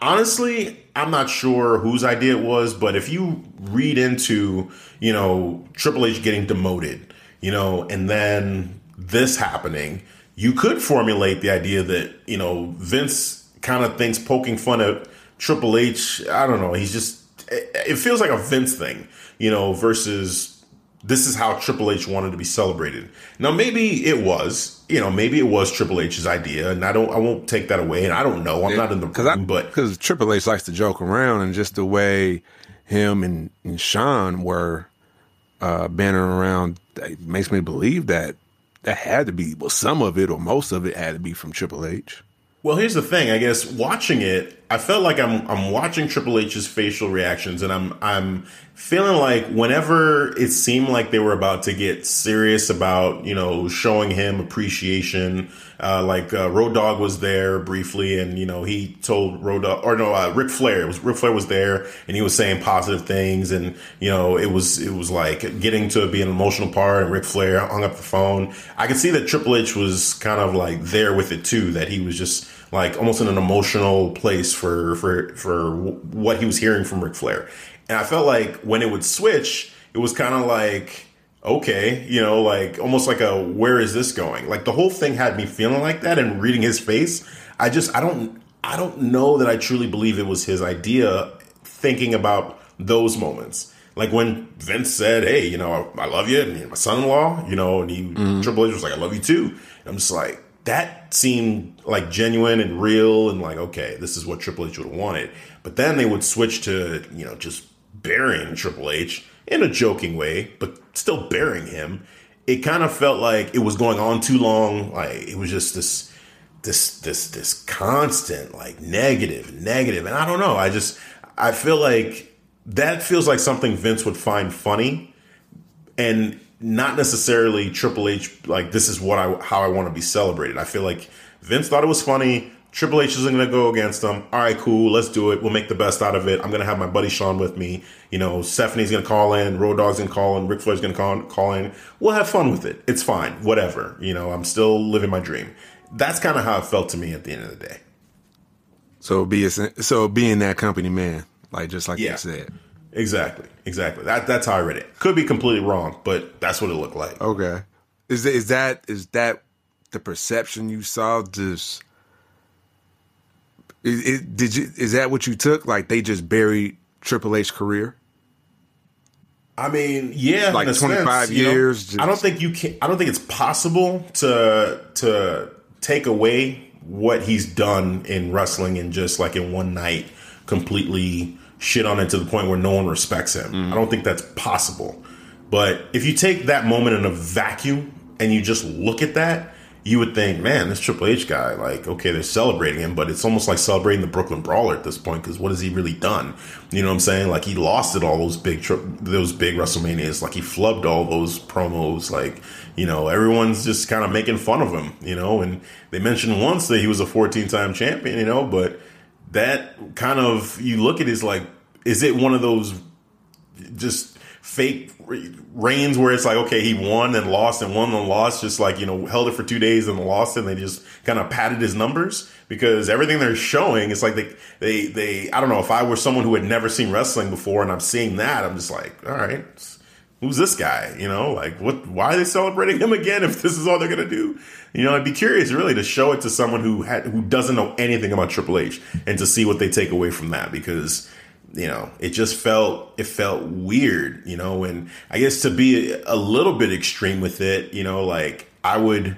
honestly, I'm not sure whose idea it was, but if you read into, you know, Triple H getting demoted, you know, and then this happening, you could formulate the idea that, you know, Vince kind of thinks poking fun at Triple H, I don't know, he's just, it, it feels like a Vince thing, you know, versus this is how Triple H wanted to be celebrated. Now, maybe it was, you know, maybe it was Triple H's idea, and I don't, I won't take that away, and I don't know, I'm not in the Because I but because Triple H likes to joke around, and just the way him and, and Shawn were uh, bantering around makes me believe that that had to be well, some of it or most of it had to be from Triple H. Well, here's the thing. I guess watching it, I felt like I'm I'm watching Triple H's facial reactions, and I'm I'm feeling like whenever it seemed like they were about to get serious about you know showing him appreciation, uh, like uh, Road Dogg was there briefly, and you know he told Road Dogg or no uh, Flair was Ric Flair was there, and he was saying positive things, and you know it was it was like getting to be an emotional part, and Ric Flair hung up the phone. I could see that Triple H was kind of like there with it too, that he was just like almost in an emotional place for for for what he was hearing from Ric Flair. And I felt like when it would switch, it was kind of like okay, you know, like almost like a where is this going? Like the whole thing had me feeling like that and reading his face. I just I don't I don't know that I truly believe it was his idea thinking about those moments. Like when Vince said, "Hey, you know, I, I love you," and my son-in-law, you know, and he mm-hmm. Triple H was like, "I love you too." And I'm just like, that seemed like genuine and real and like okay this is what triple h would have wanted. But then they would switch to you know just burying triple h in a joking way but still burying him. It kind of felt like it was going on too long like it was just this this this this constant like negative negative. And i don't know i just i feel like that feels like something vince would find funny. And not necessarily Triple H like this is what I how I want to be celebrated. I feel like Vince thought it was funny. Triple H isn't going to go against them. All right, cool. Let's do it. We'll make the best out of it. I'm going to have my buddy Shawn with me. You know, Stephanie's going to call in. Road Dogg's going to call in. Ric Flair's going to call, call in. We'll have fun with it. It's fine. Whatever. You know, I'm still living my dream. That's kind of how it felt to me at the end of the day. So be a, so being that company man, like just like yeah. you said. Exactly, exactly. That that's how I read it. Could be completely wrong, but that's what it looked like. Okay, is is that is that the perception you saw? Just is, is, did you is that what you took? Like they just buried Triple H career? I mean, yeah, like twenty five years. Know, I don't think you can. I don't think it's possible to to take away what he's done in wrestling and just like in one night completely shit on it to the point where no one respects him. Mm. I don't think that's possible. But if you take that moment in a vacuum and you just look at that, you would think, man, this Triple H guy, like, okay, they're celebrating him, but it's almost like celebrating the Brooklyn Brawler at this point because what has he really done? You know what I'm saying? Like, he lost at all those big tri- those big WrestleManias. Like, he flubbed all those promos. Like, you know, everyone's just kind of making fun of him. You know, and they mentioned once that he was a 14 time champion. You know, but that kind of you look at is like, is it one of those just fake reigns where it's like, okay, he won and lost and won and lost, just like, you know, held it for two days and lost and they just kind of padded his numbers because everything they're showing, it's like they, they, they, I don't know, if I were someone who had never seen wrestling before and I'm seeing that, I'm just like, all right, who's this guy? You know, like what? Why are they celebrating him again if this is all they're gonna do? You know, I'd be curious really to show it to someone who had who doesn't know anything about Triple H and to see what they take away from that because you know it just felt it felt weird you know and i guess to be a little bit extreme with it you know like i would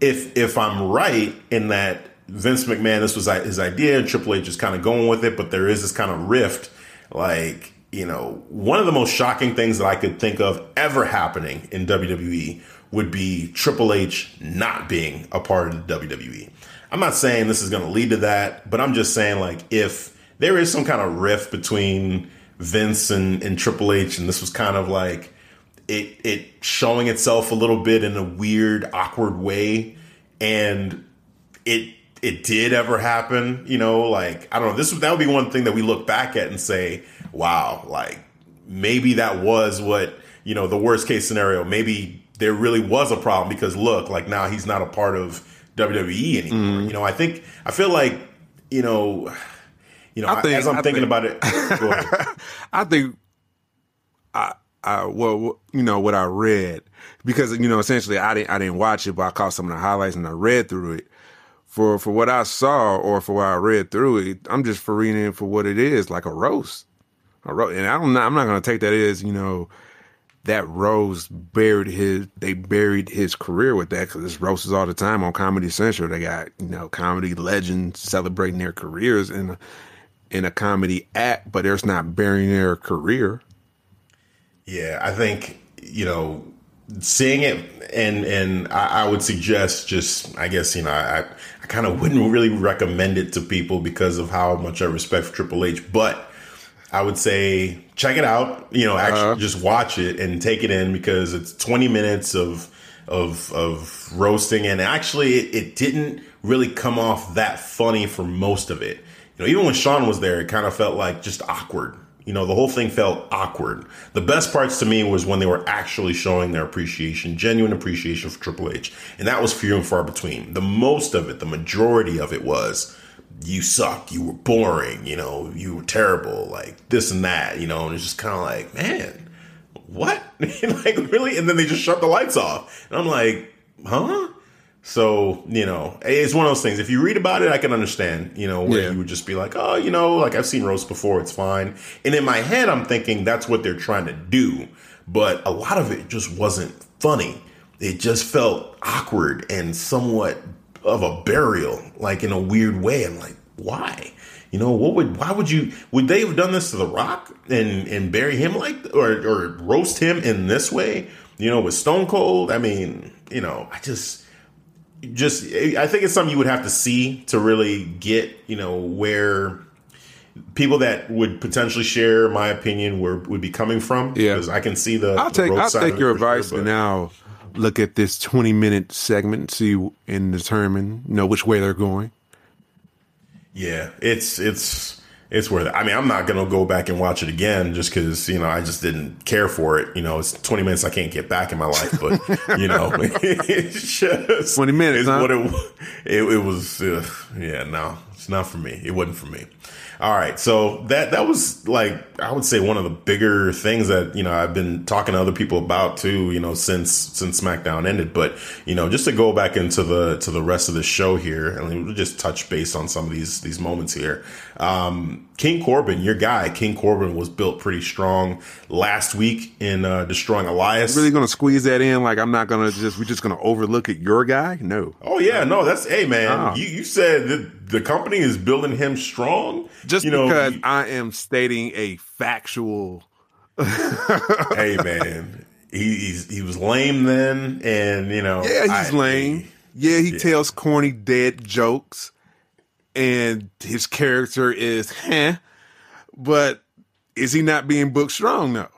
if if i'm right in that vince mcmahon this was his idea and triple h is kind of going with it but there is this kind of rift like you know, one of the most shocking things that I could think of ever happening in WWE would be Triple H not being a part of the WWE. I'm not saying this is going to lead to that, but I'm just saying, like, if there is some kind of rift between Vince and, and Triple H, and this was kind of like it, it showing itself a little bit in a weird, awkward way, and it it did ever happen, you know, like I don't know. This that would be one thing that we look back at and say, wow, like maybe that was what, you know, the worst case scenario. Maybe there really was a problem because look, like now he's not a part of WWE anymore. Mm. You know, I think, I feel like, you know, you know, I think, as I'm I thinking think, about it, [laughs] I think, I, I, well, you know, what I read, because, you know, essentially I didn't, I didn't watch it, but I caught some of the highlights and I read through it for for what I saw or for what I read through it, I'm just for reading it for what it is, like a roast. A roast. And I don't I'm not gonna take that as, you know, that Rose buried his they buried his career with that because it's roasts all the time on Comedy Central. They got, you know, comedy legends celebrating their careers in a in a comedy act, but there's not burying their career. Yeah, I think, you know, seeing it, and and I, I, would suggest just, I guess you know, I I kind of wouldn't really recommend it to people because of how much I respect Triple H, but I would say check it out. You know, actually uh-huh. just watch it and take it in because it's 20 minutes of of of roasting, and actually it, it didn't really come off that funny for most of it. You know, even when Shawn was there, it kind of felt like just awkward. You know, the whole thing felt awkward. The best parts to me was when they were actually showing their appreciation, genuine appreciation for Triple H. And that was few and far between. The most of it, the majority of it was, you suck, you were boring, you know, you were terrible, like this and that, you know, and it's just kind of like, man, what? [laughs] like, really? And then they just shut the lights off. And I'm like, huh? So, you know, it's one of those things. If you read about it, I can understand, you know, where yeah. you would just be like, oh, you know, like I've seen roast before, it's fine. And in my head, I'm thinking that's what they're trying to do. But a lot of it just wasn't funny. It just felt awkward and somewhat of a burial, like in a weird way. I'm like, why? You know, what would why would you would they have done this to The Rock and and bury him like or or roast him in this way? You know, with Stone Cold? I mean, you know, I just just I think it's something you would have to see to really get you know where people that would potentially share my opinion were would be coming from. Yeah, because I can see the. I'll the take I'll take your advice sure, now look at this twenty minute segment, see and determine you know which way they're going. Yeah, it's it's it's worth it. I mean, I'm not gonna go back and watch it again just because you know I just didn't care for it. You know, it's 20 minutes I can't get back in my life, but [laughs] you know, it's just 20 minutes. Huh? What it, it, it was. Uh, yeah, no, it's not for me. It wasn't for me. All right, so that that was like I would say one of the bigger things that you know I've been talking to other people about too. You know, since since SmackDown ended, but you know, just to go back into the to the rest of the show here, and we'll just touch base on some of these these moments here. Um, King Corbin, your guy, King Corbin was built pretty strong last week in uh, destroying Elias. Really going to squeeze that in? Like I'm not going to just we're just going to overlook it. Your guy? No. Oh yeah, no. That's hey man. Oh. You you said that the company is building him strong. Just you because know, I am stating a factual. [laughs] hey man, he he was lame then, and you know yeah he's I, lame. Yeah, he yeah. tells corny dead jokes and his character is heh, but is he not being booked strong though?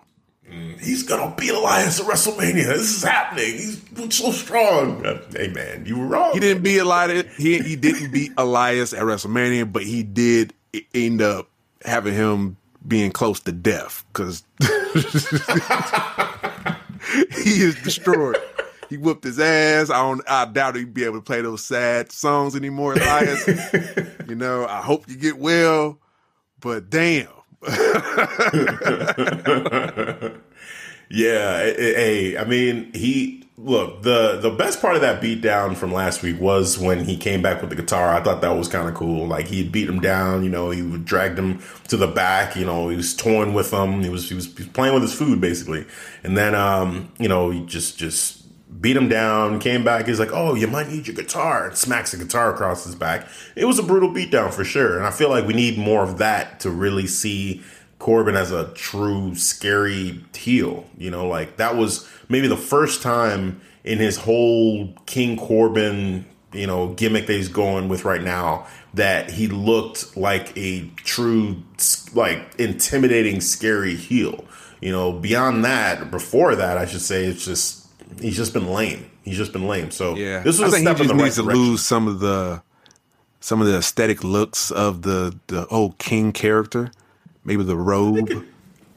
Mm, he's gonna beat Elias at WrestleMania. This is happening. He's booked so strong. Uh, hey man, you were wrong. He didn't beat Elias. He he didn't beat Elias at WrestleMania, but he did end up having him being close to death because [laughs] he is destroyed he whooped his ass. I don't. I doubt he'd be able to play those sad songs anymore, Elias. [laughs] you know, I hope you get well, but damn. [laughs] yeah, hey, I mean, he look the the best part of that beatdown from last week was when he came back with the guitar. I thought that was kind of cool. Like he beat him down, you know, he would dragged him to the back. You know, he was toying with him. He was he was, he was playing with his food basically, and then um, you know, he just just beat him down, came back. He's like, "Oh, you might need your guitar," and smacks the guitar across his back. It was a brutal beatdown for sure, and I feel like we need more of that to really see Corbin as a true scary heel. You know, like that was maybe the first time in his whole King Corbin, you know, gimmick that he's going with right now that he looked like a true, like intimidating, scary heel. You know, beyond that, before that, I should say, it's just he's just been lame. He's just been lame. So yeah, this was I a step he just in the needs right to direction. lose some of the some of the aesthetic looks of the the old King character. Maybe the robe. I think, it,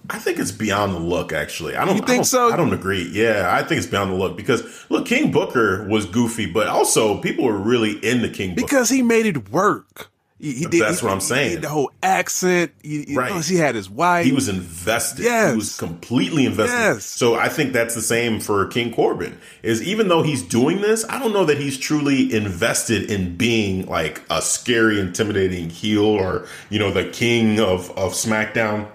I think it's beyond the look. Actually, I don't. You think I don't, so? I don't agree. Yeah, I think it's beyond the look because look, King Booker was goofy, but also people were really into King Booker because he made it work. He, he did, That's he, what I'm saying. the whole accent. He, right. He had his wife. He was invested. Yes. He was completely invested. Yes. So I think that's the same for King Corbin. Is even though he's doing this, I don't know that he's truly invested in being like a scary, intimidating heel or you know the king of of SmackDown.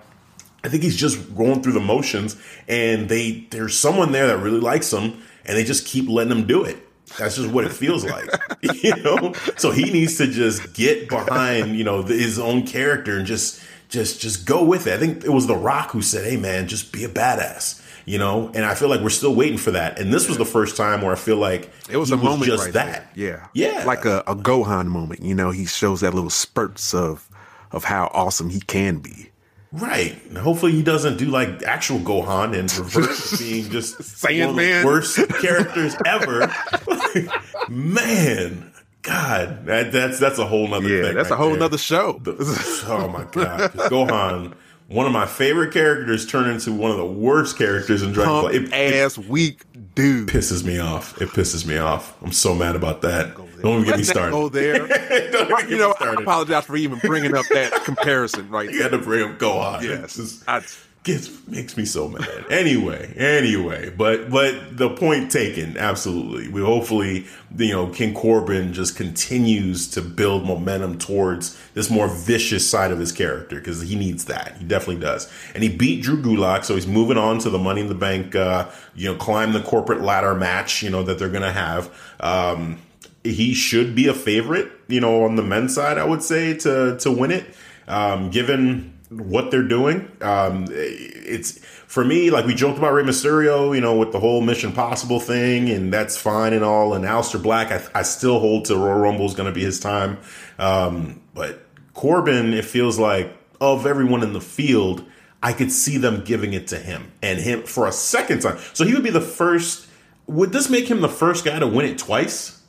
I think he's just going through the motions, and they there's someone there that really likes him, and they just keep letting him do it. That's just what it feels like, [laughs] you know. So he needs to just get behind, you know, his own character and just, just, just go with it. I think it was The Rock who said, "Hey, man, just be a badass." you know. And I feel like we're still waiting for that. And this was the first time where I feel like it was a moment just right that. There. Yeah, yeah, like a, a Gohan moment. You know, he shows that little spurts of of how awesome he can be. Right. And hopefully he doesn't do like actual Gohan and reverse [laughs] being just Sandman. worst characters ever. [laughs] Man, God, that, that's that's a whole nother yeah, thing. that's right a whole there. nother show. The- oh my God, Gohan, one of my favorite characters, turned into one of the worst characters in Dragon Ball. Pump It, it ass weak dude. pisses me off. It pisses me off. I'm so mad about that. Don't even get me started. Go there. [laughs] Don't even get you know, I apologize for even bringing up that comparison right You had to bring up Gohan. Yes. Just- I- gets makes me so mad. Anyway, anyway, but but the point taken, absolutely. We hopefully you know King Corbin just continues to build momentum towards this more vicious side of his character because he needs that. He definitely does. And he beat Drew Gulak, so he's moving on to the Money in the Bank. Uh, you know, climb the corporate ladder match. You know that they're gonna have. Um, he should be a favorite, you know, on the men's side, I would say, to to win it. Um, given what they're doing, um, it's for me like we joked about Rey Mysterio, you know, with the whole Mission Possible thing, and that's fine and all. And Aleister Black, I, I still hold to Royal Rumble is going to be his time, um, but Corbin, it feels like of everyone in the field, I could see them giving it to him and him for a second time. So he would be the first. Would this make him the first guy to win it twice?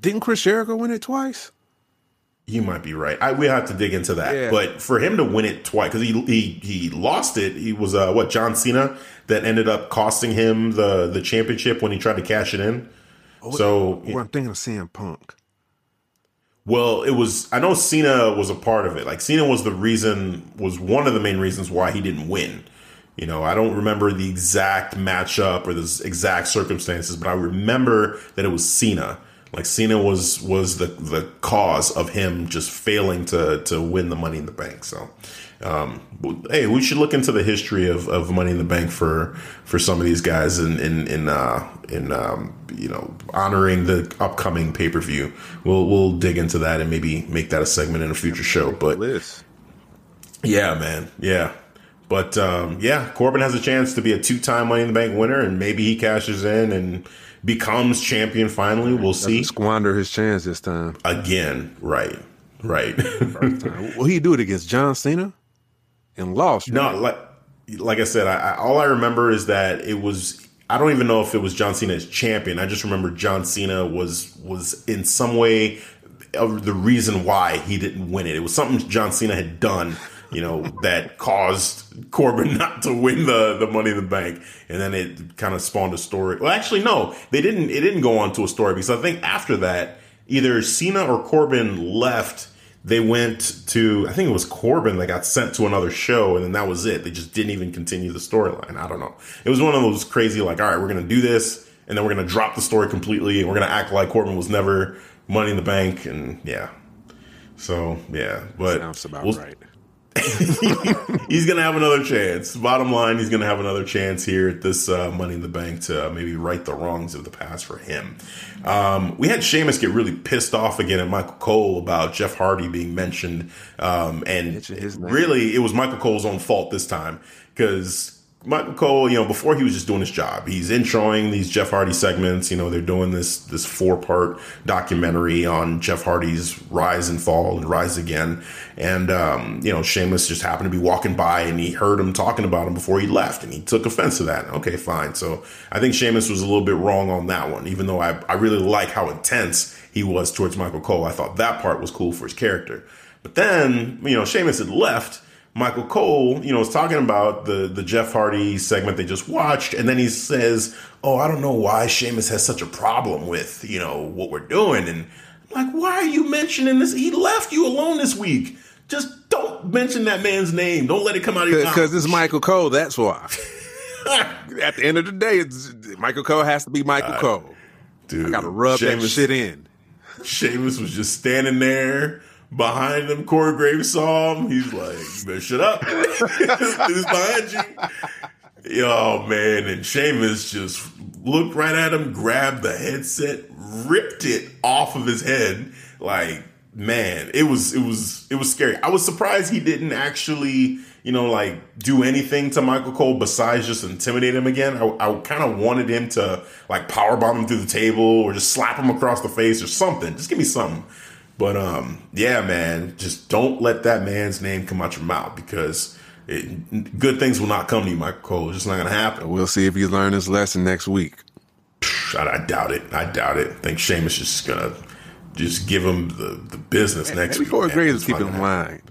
Didn't Chris Jericho win it twice? You might be right. I we have to dig into that. Yeah. But for him to win it twice, because he, he he lost it. He was uh, what John Cena that ended up costing him the the championship when he tried to cash it in. so Well, I'm thinking of CM Punk. well, it was. I know Cena was a part of it. Like Cena was the reason, was one of the main reasons why he didn't win. You know, I don't remember the exact matchup or the exact circumstances, but I remember that it was Cena. Like Cena was was the the cause of him just failing to to win the Money in the Bank. So, um, hey, we should look into the history of, of Money in the Bank for for some of these guys in in in uh, in um, you know honoring the upcoming pay per view. We'll we'll dig into that and maybe make that a segment in a future show. But yeah, man, yeah. But um, yeah, Corbin has a chance to be a two time Money in the Bank winner, and maybe he cashes in and becomes champion finally. We'll see. Squander his chance this time. Again, right, right. Will [laughs] he do it against John Cena? And lost. no, like like I said, I, I, all I remember is that it was. I don't even know if it was John Cena as champion. I just remember John Cena was was in some way the reason why he didn't win it. It was something John Cena had done, you know, that caused Corbin [laughs] not to win the the Money in the Bank, and then it kind of spawned a story. Well, actually, no, they didn't. It didn't go on to a story because I think after that, either Cena or Corbin left. They went to, I think it was Corbin that got sent to another show, and then that was it. They just didn't even continue the storyline. I don't know. It was one of those crazy, like, all right, we're going to do this, and then we're going to drop the story completely, and we're going to act like Corbin was never Money in the Bank, and yeah. So, yeah. But Sounds about we'll- right. [laughs] he's going to have another chance. Bottom line, he's going to have another chance here at this uh, Money in the Bank to uh, maybe right the wrongs of the past for him. Um, we had Sheamus get really pissed off again at Michael Cole about Jeff Hardy being mentioned. Um, and Mention his name. really, it was Michael Cole's own fault this time because Michael Cole, you know, before he was just doing his job, he's introing these Jeff Hardy segments. You know, they're doing this this four part documentary on Jeff Hardy's rise and fall and rise again. And um, you know, Sheamus just happened to be walking by and he heard him talking about him before he left, and he took offense to that. Okay, fine. So I think Sheamus was a little bit wrong on that one, even though I I really like how intense he was towards Michael Cole. I thought that part was cool for his character. But then, you know, Sheamus had left. Michael Cole, you know, is talking about the the Jeff Hardy segment they just watched, and then he says, "Oh, I don't know why Sheamus has such a problem with you know what we're doing." And I'm like, "Why are you mentioning this? He left you alone this week. Just don't mention that man's name. Don't let it come out of your mouth." Because it's Michael Cole, that's why. [laughs] At the end of the day, it's, Michael Cole has to be Michael uh, Cole. Dude, I gotta rub that shit in. Sheamus was just standing there behind him. Corey Graves saw him. He's like, "You better shut up. [laughs] This behind you." Oh man, and Sheamus just looked right at him, grabbed the headset, ripped it off of his head. Like, man, it was it was it was scary. I was surprised he didn't actually, you know, like do anything to Michael Cole besides just intimidate him again. I, I kind of wanted him to like power bomb him through the table or just slap him across the face or something. Just give me something. But um, yeah, man, just don't let that man's name come out your mouth because it, good things will not come to you, Michael Cole. It's just not gonna happen. We'll see if he learned his lesson next week. I, I doubt it. I doubt it. I think Sheamus is just gonna just give him the, the business Man, next maybe week. Corey. Graves will It's keep him in happen. line.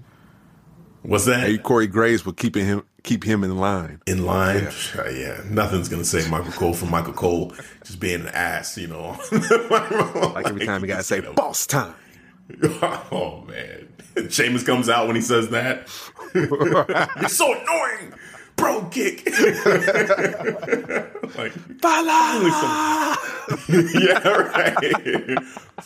What's that? Maybe Corey Graves will keep him keep him in line. in line. Uh, Yeah. nothing's gonna say Michael Cole from Michael Cole just being an ass, you know. [laughs] Like every time he got to say [laughs] boss time. [laughs] oh man, Sheamus comes out when he says that. [laughs] [laughs] You're so annoying, bro. Kick. [laughs] like, [laughs] yeah, right. [laughs]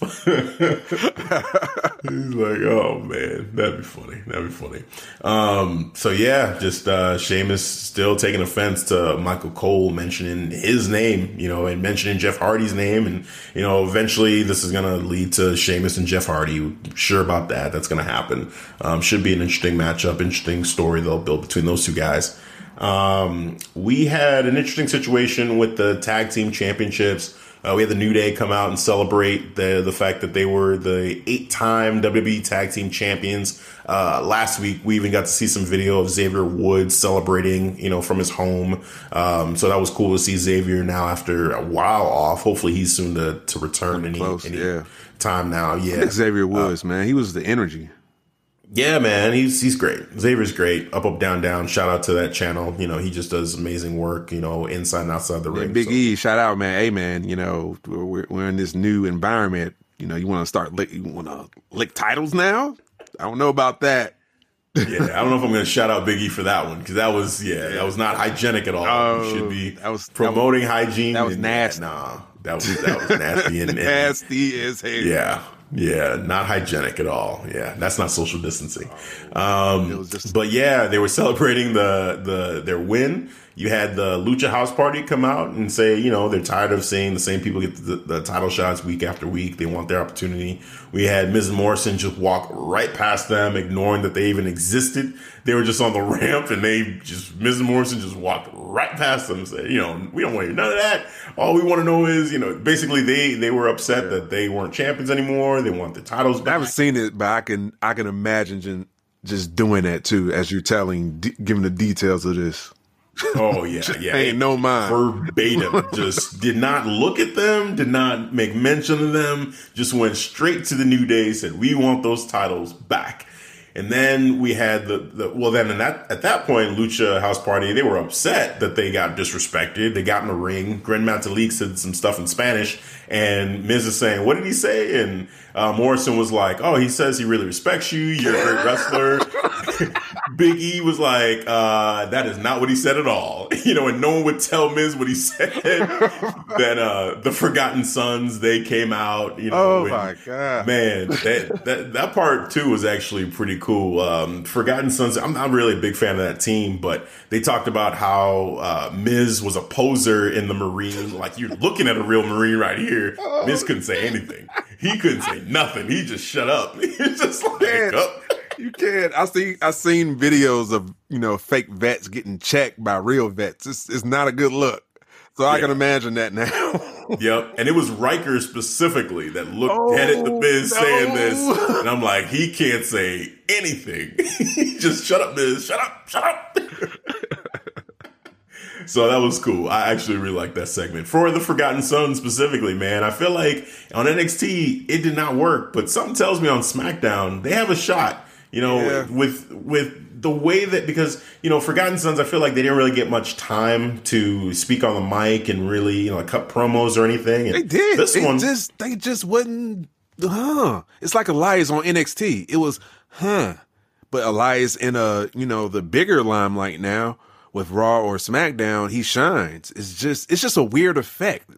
He's like, oh man, that'd be funny. That'd be funny. Um, so yeah, just uh Sheamus still taking offense to Michael Cole mentioning his name, you know, and mentioning Jeff Hardy's name, and you know, eventually this is gonna lead to Sheamus and Jeff Hardy. Sure about that. That's gonna happen. Um, should be an interesting matchup, interesting story they'll build between those two guys. Um, we had an interesting situation with the tag team championships. Uh, we had the New Day come out and celebrate the the fact that they were the eight time WWE Tag Team Champions. Uh, last week, we even got to see some video of Xavier Woods celebrating, you know, from his home. Um, so that was cool to see Xavier now after a while off. Hopefully, he's soon to to return any, close, any yeah. time now. Yeah, Xavier Woods, man, he was the energy. Yeah, man, he's he's great. Xavier's great. Up, up, down, down. Shout out to that channel. You know, he just does amazing work. You know, inside and outside the ring. Big So- E, shout out, man. Hey, man, you know we're, we're in this new environment. You know, you want to start lick, you want to lick titles now. I don't know about that. yeah, I don't know if I'm going to shout out Big E for that one because that was yeah, that was not hygienic at all. Oh, you should be that was- promoting hygiene. that was nasty. Nah, that was that was nasty and, [laughs] and Nasty as hell. yeah, yeah, not hygienic at all. Yeah, that's not social distancing. Um, was just- but yeah, they were celebrating the the their win. You had the Lucha House Party come out and say, you know, they're tired of seeing the same people get the, the title shots week after week. They want their opportunity. We had Miz Morrison just walk right past them, ignoring that they even existed. They were just on the [laughs] ramp and they just, Miz Morrison just walked right past them and said, you know, we don't want to hear none of that. All we want to know is, you know, basically they, they were upset that they weren't champions anymore. They want the titles back. I haven't seen it, but I can I can imagine just, just doing that too, as you're telling, d- giving the details of this. Oh [laughs] yeah, yeah. Ain't no mind. Verbatim. [laughs] just did not look at them, did not make mention of them, just went straight to the New Day, said, We want those titles back. And then we had the, the well then in that at that point, Lucha House Party, they were upset that they got disrespected. They got in the ring. Gran Metalik said some stuff in Spanish, and Miz is saying, What did he say? And uh, Morrison was like, Oh, he says he really respects you, you're a great wrestler. [laughs] Big E was like, uh, that is not what he said at all. [laughs] You know, and no one would tell Miz what he said. [laughs] that uh the Forgotten Sons, they came out, you know. Oh and- my god, Man, that, that that part too was actually pretty cool. Um, Forgotten Sons, I'm not really a big fan of that team, but they talked about how uh, Miz was a poser in the Marine. Like you're looking at a real Marine right here. Miz couldn't say anything. He couldn't say nothing. He just shut up. [laughs] He's just like, Man. "Oh." You can't. I see. I seen videos of you know fake vets getting checked by real vets. It's it's not a good look. So I can imagine that now. [laughs] Yep. And it was Ryker specifically that looked Oh, dead at the oh, Miz saying this. And I'm like, he can't say anything. [laughs] Just shut up, Miz. Shut up. Shut up. So that was cool. I actually really like that segment. For the Forgotten Son specifically, man, I feel like on NXT, it did not work. But something tells me on SmackDown, they have a shot. You know, Yeah. with with the way that because you know Forgotten Sons, I feel like they didn't really get much time to speak on the mic and really you know like cut promos or anything. And They did. this It one. just they just wasn't. Huh? It's like Elias on NXT. It was huh, but Elias in a you know the bigger limelight now with Raw or SmackDown, he shines. It's just it's just a weird effect.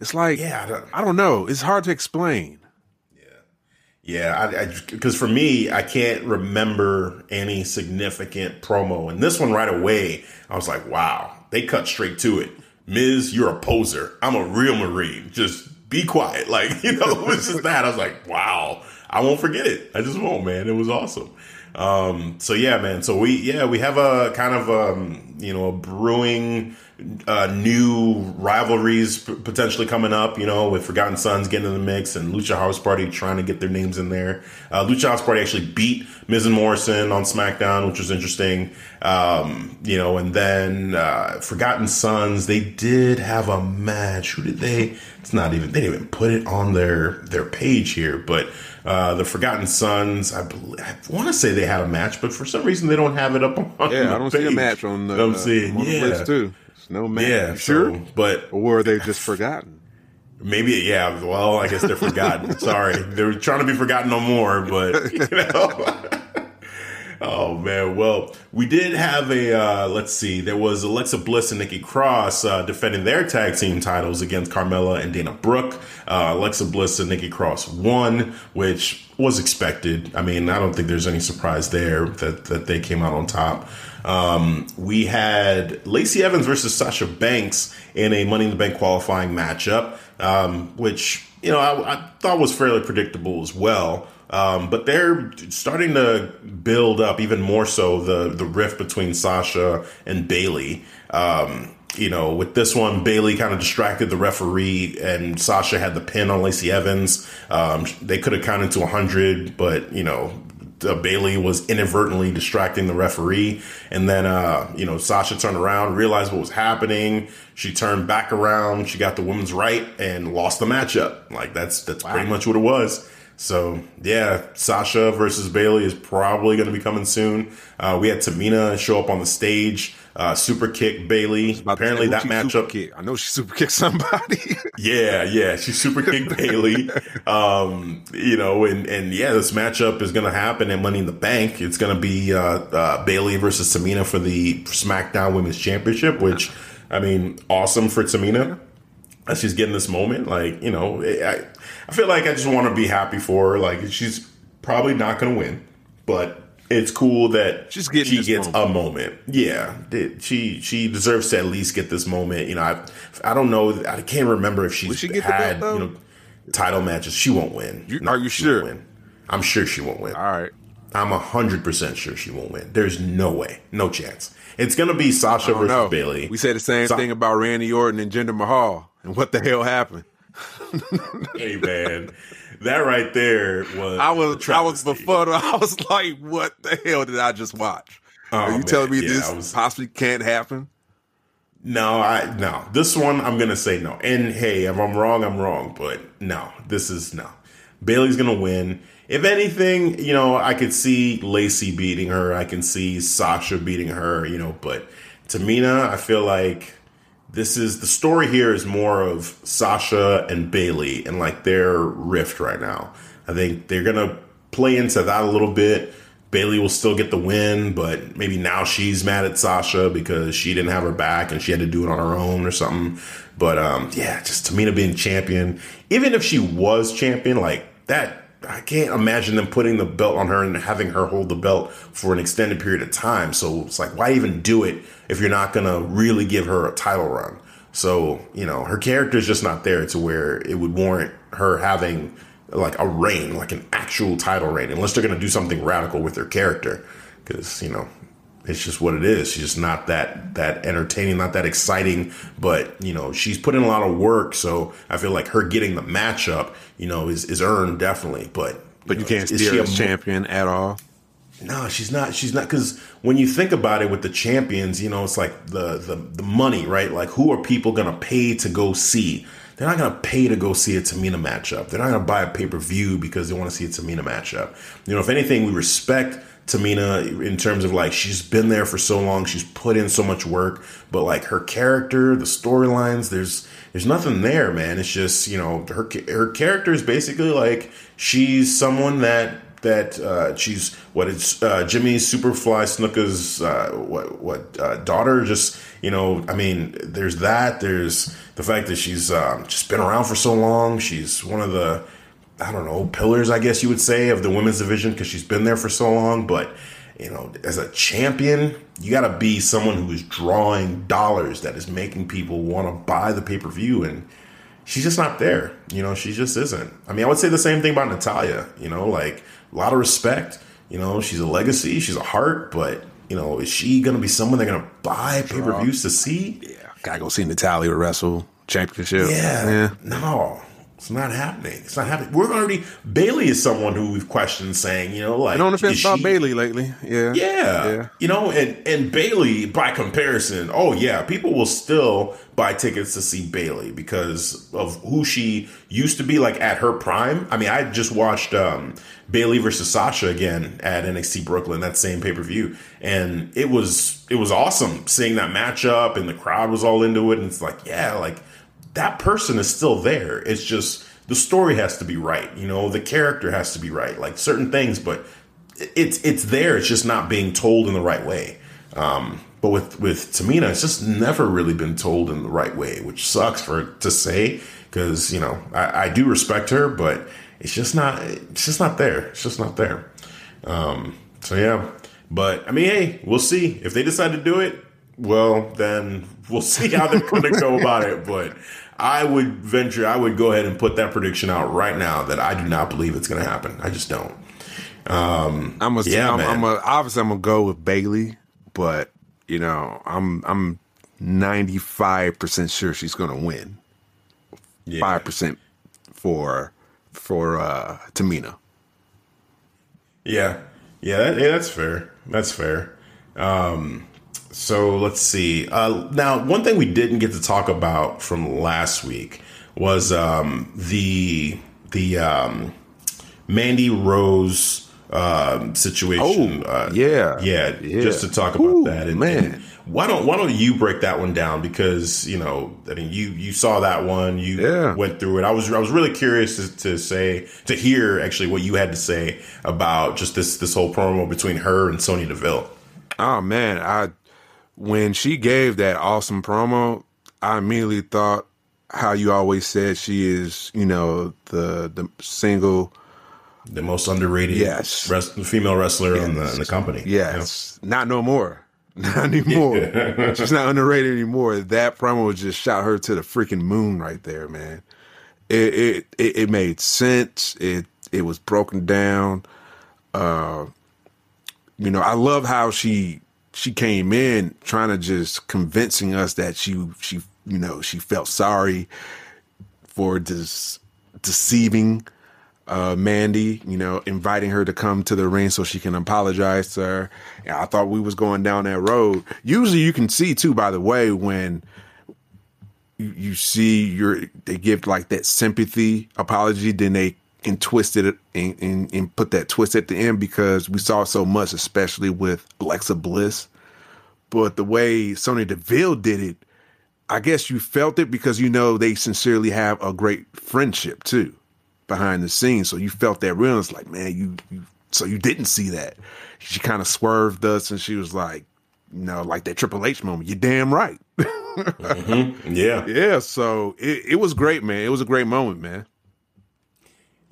It's like Yeah, I don't- I don't know. It's hard to explain. Yeah, yeah. because for me, I can't remember any significant promo. And this one right away, I was like, wow, they cut straight to it. Miz, you're a poser. I'm a real Marine. Just be quiet. [laughs] Like, you know, it was just that. I was like, wow, I won't forget it. I just won't, man. It was awesome. Um, so yeah, man. So we yeah we have a kind of um, you know a brewing uh, new rivalries p- potentially coming up. You know, with Forgotten Sons getting in the mix and Lucha House Party trying to get their names in there. Uh, Lucha House Party actually beat Miz and Morrison on SmackDown, which was interesting. Um, you know, and then uh, Forgotten Sons they did have a match. Who did they? It's not even they didn't even put it on their their page here, but. Uh, the Forgotten Sons, I, believe, I want to say they had a match, but for some reason they don't have it up on. Yeah, the I don't page. see a match on the, I'm uh, seeing, on the yeah, list too. There's no match. yeah, sure, so- but or were they just forgotten? maybe yeah. Well, I guess they're forgotten. [laughs] Sorry, they're trying to be forgotten no more, but [laughs] you know. Oh man, well, we did have a uh, let's see. There was Alexa Bliss and Nikki Cross uh, defending their tag team titles against Carmella and Dana Brooke. Uh, Alexa Bliss and Nikki Cross won, which was expected. I mean, I don't think there's any surprise there that that they came out on top. Um, we had Lacey Evans versus Sasha Banks in a Money in the Bank qualifying matchup, um, which you know I, I thought was fairly predictable as well. Um, but they're starting to build up even more so the the rift between Sasha and Bayley. Um, you know, with this one, Bayley kind of distracted the referee, and Sasha had the pin on Lacey Evans. Um, they could have counted to 100, but you know, uh, Bayley was inadvertently distracting the referee, and then uh, you know Sasha turned around, realized what was happening. She turned back around, she got the woman's right, and lost the matchup. Like that's that's pretty much what it was. So yeah, Sasha versus Bayley is probably going to be coming soon. Uh, we had Tamina show up on the stage, uh, super kick Bayley. Apparently that who she super matchup kick? I know she super kicked somebody. [laughs] yeah, yeah, she super kicked Bayley. Um, you know, and and yeah, this matchup is going to happen at Money in the Bank. It's going to be uh, uh, Bayley versus Tamina for the SmackDown Women's Championship, which I mean, awesome for Tamina. That she's getting this moment, like you know, I I feel like I just want to be happy for her. Like she's probably not going to win, but it's cool that She's getting she gets moment. a moment. Yeah, she she deserves to at least get this moment. You know, I I don't know. I can't remember if she's she get had belt, you know title matches. She won't win. You- No, are you sure? Win. I'm sure she won't win. All right. I'm hundred percent sure she won't win. There's no way, no chance. It's gonna be Sasha versus know. Bayley. We said the same Sa- thing about Randy Orton and Jinder Mahal, and what the hell happened? [laughs] hey man, that right there was. I was, I was before. [laughs] I was like, "What the hell did I just watch?" Oh, Are you man. telling me Yeah, this was- possibly can't happen? No, I no. This one I'm gonna say no. And hey, if I'm wrong, I'm wrong. But no, this is no. Bayley's gonna win. If anything, you know, I could see Lacey beating her. I can see Sasha beating her. You know, but Tamina, I feel like this is the story here is more of Sasha and Bayley and like their rift right now. I think they're gonna play into that a little bit. Bayley will still get the win, but maybe now she's mad at Sasha because she didn't have her back and she had to do it on her own or something. But um, yeah, just Tamina being champion, even if she was champion, like that, I can't imagine them putting the belt on her and having her hold the belt for an extended period of time. So it's like, why even do it if you're not gonna really give her a title run? So you know, her character is just not there to where it would warrant her having like a reign, like an actual title reign, unless they're going to do something radical with her character. Because you know, it's just what it is. She's just not that that entertaining, not that exciting. But you know, she's put in a lot of work, so I feel like her getting the matchup, you know, is is earned definitely. But But you know, can't steer she a champion at all. No, she's not. She's not because when you think about it, with the champions, you know, it's like the the the money, right? Like, who are people gonna pay to go see? They're not gonna pay to go see a Tamina matchup. They're not gonna buy a pay per view because they want to see a Tamina matchup. You know, if anything, we respect Tamina in terms of like she's been there for so long, she's put in so much work, but like her character, the storylines, there's there's nothing there, man. It's just you know her her character is basically like she's someone that that uh, she's what it's uh, Jimmy Superfly Snuka's uh, what what uh, daughter. Just you know, I mean, there's that. There's the fact that she's um, just been around for so long. She's one of the I don't know pillars, I guess you would say, of the women's division because she's been there for so long. But you know, as a champion, you got to be someone who is drawing dollars that is making people want to buy the pay per view and she's just not there. You know, she just isn't. I mean, I would say the same thing about Natalya. You know, like a lot of respect. You know, she's a legacy, she's a heart, but you know, is she going to be someone they're going to buy pay per views to see? Yeah, gotta go see Natalya wrestle championship. Yeah, yeah, no, it's not happening. It's not happening. We're already Bayley is someone who we've questioned, saying, you know, like I don't know about she, Bayley lately. Yeah, yeah, yeah, you know, and and Bayley by comparison, oh yeah, people will still buy tickets to see Bayley because of who she used to be, like at her prime. I mean, I just watched um, Bayley versus Sasha again at NXT Brooklyn, that same pay per view, and it was it was awesome seeing that matchup, and the crowd was all into it, and it's like, yeah, like that person is still there. It's just the story has to be right. You know, the character has to be right. Like certain things, but it's it's there. It's just not being told in the right way. Um, but with with Tamina, it's just never really been told in the right way, which sucks for to say because you know I, I, do respect her, but it's just not it's just not there. It's just not there. Um, so yeah, but I mean, hey, we'll see if they decide to do it. Well, then we'll see how they're going to go about it. But I would venture, I would go ahead and put that prediction out right now that I do not believe it's going to happen. I just don't. Um, I'm a, yeah, I'm, man. I'm a, obviously I'm gonna go with Bayley, but you know, I'm I'm 95 percent sure she's gonna win. Five yeah. percent for for uh, Tamina. Yeah, yeah, that, yeah, that's fair. That's fair. Um, so let's see. Uh, now, one thing we didn't get to talk about from last week was um, the the um, Mandy Rose um, situation. Oh, uh, yeah, yeah, yeah, Just to talk about Ooh, that, and, man. And why don't why don't you break that one down? Because you know, I mean, you you saw that one, you yeah. went through it. I was I was really curious to, to say to hear actually what you had to say about just this this whole promo between her and Sonya Deville. Oh man, I when she gave that awesome promo, I immediately thought how you always said she is, you know, the the single the most underrated yes. Rest, female wrestler yes. in, the, in the company. Yes. You know? Not no more. [laughs] Not anymore. Yeah. [laughs] She's not underrated anymore. That promo just shot her to the freaking moon right there, man. It it it, it made sense. It it was broken down. Uh you know, I love how she she came in trying to just convincing us that she she you know she felt sorry for this deceiving uh, Mandy, you know, inviting her to come to the ring so she can apologize to her. And I thought we was going down that road. Usually, you can see too. By the way, when you, you see your they give like that sympathy apology, then they and twisted it and, and, and, put that twist at the end because we saw so much, especially with Alexa Bliss. But the way Sonya Deville did it, I guess you felt it because you know they sincerely have a great friendship too behind the scenes. So you felt that realness, like man, you, you so you didn't see that. She kind of swerved us, and she was like, you know, like that Triple H moment. You're damn right. [laughs] mm-hmm. Yeah, yeah. So it, it was great, man. It was a great moment, man.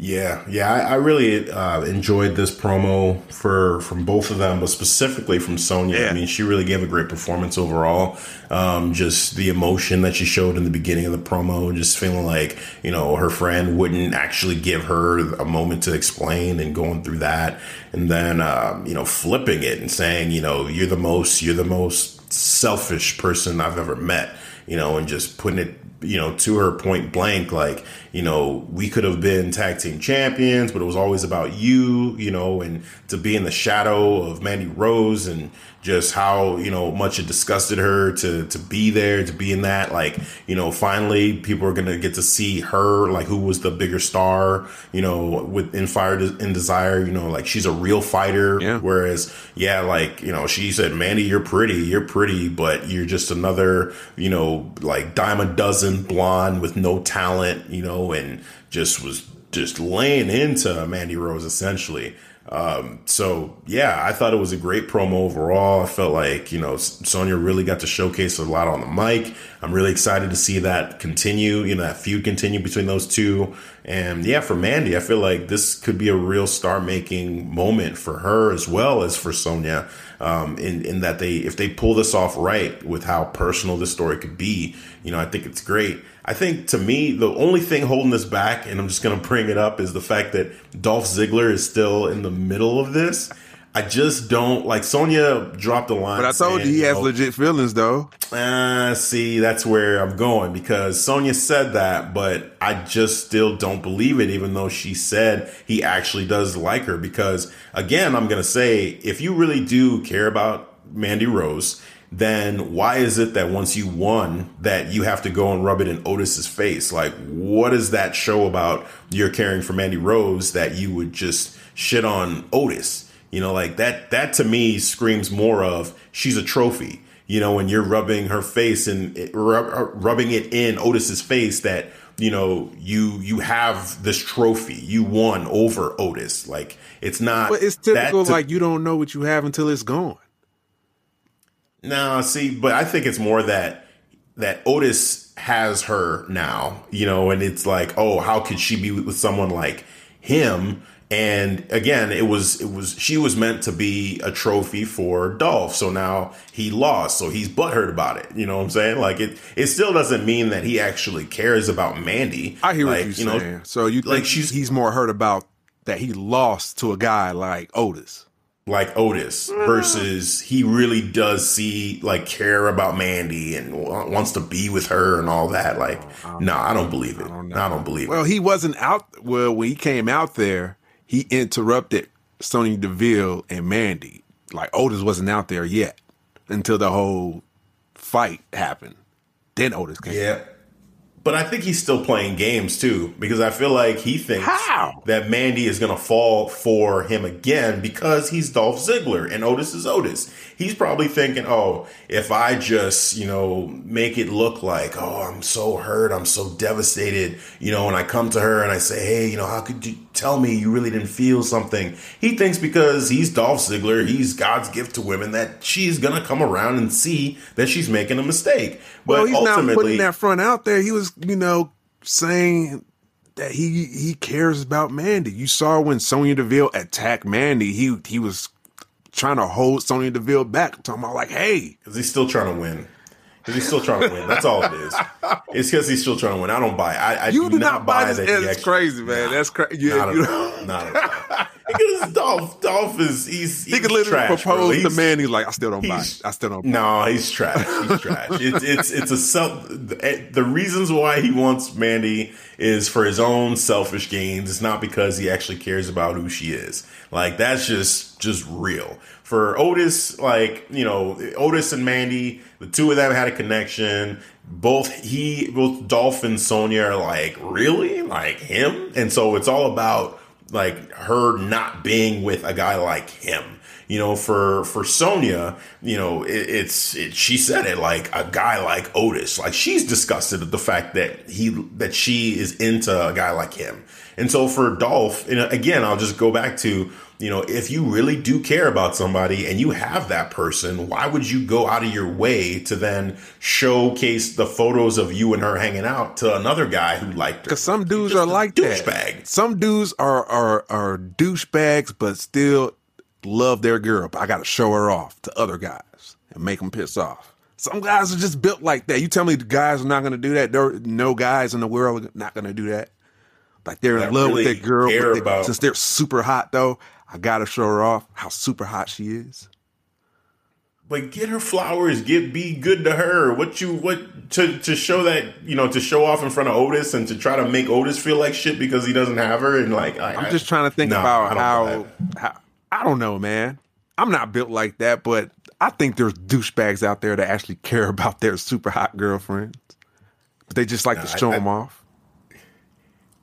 Yeah, yeah, I, I really uh, enjoyed this promo for from both of them, but specifically from Sonya. Yeah. I mean, she really gave a great performance overall. Um, just the emotion that she showed in the beginning of the promo, just feeling like you know her friend wouldn't actually give her a moment to explain, and going through that, and then um, you know flipping it and saying, you know, you're the most, you're the most selfish person I've ever met, you know, and just putting it you know, to her point blank, like, you know, we could have been tag team champions, but it was always about you, you know, and to be in the shadow of Mandy Rose and just how, you know, much it disgusted her to, to be there, to be in that. Like, you know, finally people are going to get to see her, like, who was the bigger star, you know, with in Fire and Desire, you know, like she's a real fighter. Yeah. Whereas, yeah, like, you know, she said, Mandy, you're pretty, you're pretty, but you're just another, you know, like dime a dozen blonde with no talent, you know, and just was just laying into Mandy Rose essentially. Um, so yeah, I thought it was a great promo overall. I felt like, you know, Sonya really got to showcase a lot on the mic. I'm really excited to see that continue, you know, that feud continue between those two. And yeah, for Mandy, I feel like this could be a real star making moment for her as well as for Sonya. Um, in, in that they, if they pull this off right with how personal this story could be, you know, I think it's great. I think to me, the only thing holding this back, and I'm just going to bring it up, is the fact that Dolph Ziggler is still in the middle of this. I just don't like Sonya dropped the line. But I told saying, you he has know, legit feelings though. Uh, see, that's where I'm going because Sonya said that, but I just still don't believe it, even though she said he actually does like her. Because again, I'm going to say, if you really do care about Mandy Rose, then why is it that once you won that you have to go and rub it in Otis's face? Like, what does that show about your caring for Mandy Rose that you would just shit on Otis? You know, like that, that to me screams more of she's a trophy. You know, when you're rubbing her face and it, rub, uh, rubbing it in Otis's face that, you know, you, you have this trophy. You won over Otis. Like it's not, But it's typical to- like you don't know what you have until it's gone. No, see, but I think it's more that that Otis has her now, you know, and it's like, oh, how could she be with someone like him? And again, it was it was she was meant to be a trophy for Dolph, so now he lost, so he's butthurt about it. You know what I'm saying? Like it, it still doesn't mean that he actually cares about Mandy. I hear like, what you're you saying. know, so you like she's- he's more hurt about that he lost to a guy like Otis. Like Otis versus he really does see like care about Mandy and wa- wants to be with her and all that. Like, no, I don't believe it. I don't, believe Well, it. Well, he wasn't out. Well, when he came out there, he interrupted Sonya Deville and Mandy. Like Otis wasn't out there yet until the whole fight happened. Then Otis came. Yeah. But I think he's still playing games too, because I feel like he thinks How? that Mandy is going to fall for him again because he's Dolph Ziggler and Otis is Otis. He's probably thinking, oh, if I just, you know, make it look like, oh, I'm so hurt, I'm so devastated, you know, and I come to her and I say, hey, you know, how could you tell me you really didn't feel something? He thinks because he's Dolph Ziggler, he's God's gift to women, that she's going to come around and see that she's making a mistake. But Well, he's not putting that front out there. He was, you know, saying that he he cares about Mandy. You saw when Sonya Deville attacked Mandy, he he was trying to hold Sonya Deville back, talking about like, hey, Because he's still trying to win. Because he's still trying to win. That's all it is. It's because he's still trying to win. I don't buy. it. I, I you do do not buy this. that. actually- crazy, man. That's crazy. Yeah, Not you. Not at all. Because Dolph, Dolph is he's, he's he could literally trash, bro. propose to He's- like, I still don't buy. It. I still don't. buy it. No, he's trash. He's trash. It's it's it's a self. The, eh, the reasons why he wants Mandy is for his own selfish gains. It's not because he actually cares about who she is. Like that's just just real. For Otis, like you know, Otis and Mandy, the two of them had a connection. Both he, both Dolph and Sonya are like really like him, and so it's all about like her not being with a guy like him. You know for for Sonya you know it, it's it, she said it like a guy like otis. Like she's disgusted at the fact that he that she is into a guy like him. And so for dolph and again i'll just go back to you know if you really do care about somebody and you have that person why would you go out of your way to then showcase the photos of you and her hanging out to another guy who liked her Because some dudes are like that. douchebag. Some dudes are are are douchebags, but still love their girl. But I got to show her off to other guys and make them piss off. Some guys are just built like that. You tell me the guys are not going to do that. There are no guys in the world are not going to do that. Like they're in That love with really their girl, they- about- since they're super hot though. I got to show her off how super hot she is. But get her flowers, get be good to her. What you what to to show that you know to show off in front of Otis and to try to make Otis feel like shit because he doesn't have her and like I, I'm just trying to think No, about how, how I don't know, man. I'm not built like that, but I think there's douchebags out there that actually care about their super hot girlfriends, but they just like to show I- them off.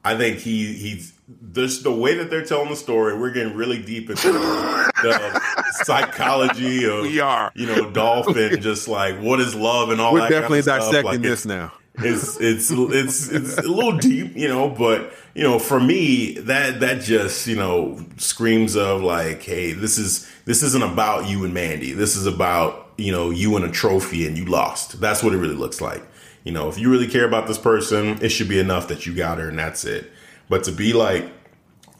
I think he he's this the way that they're telling the story. We're getting really deep into the psychology [laughs] of We are. you know dolphin, [laughs] just like what is love and all that. We're definitely kind of dissecting Like, this now. it's [laughs] it's it's it's a little deep, you know, but you know, for me, that that just you know screams of like, hey, this is this isn't about you and Mandy. This is about you know you and a trophy and you lost. That's what it really looks like. You know, if you really care about this person, it should be enough that you got her and that's it. But to be like,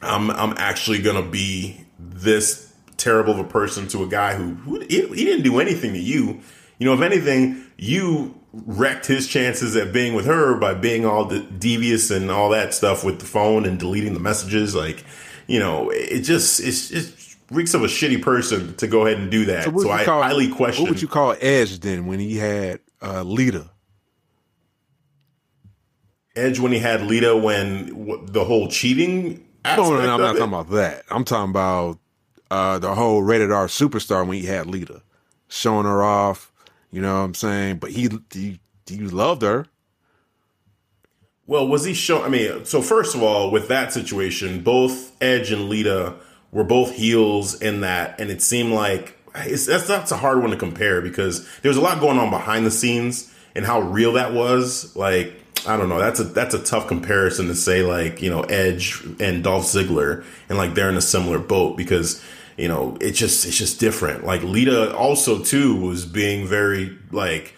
I'm I'm actually gonna be this terrible of a person to a guy who, who he, he didn't do anything to you. You know, if anything, you wrecked his chances at being with her by being all de- devious and all that stuff with the phone and deleting the messages. Like, you know, it just it's just reeks of a shitty person to go ahead and do that. So, so I call, highly question. What would you call Edge then when he had uh, Lita? Edge when he had Lita when the whole cheating. No, no, no, I'm not it? talking about that. I'm talking about uh, the whole rated R superstar when he had Lita, showing her off. You know what I'm saying? But he he, he loved her. Well, was he showing? I mean, so first of all, with that situation, both Edge and Lita were both heels in that, and it seemed like it's, that's that's a hard one to compare because there was a lot going on behind the scenes and how real that was. Like, I don't know, that's a that's a tough comparison to say like you know Edge and Dolph Ziggler and like they're in a similar boat because you know it's just it's just different. Like Lita also too was being very like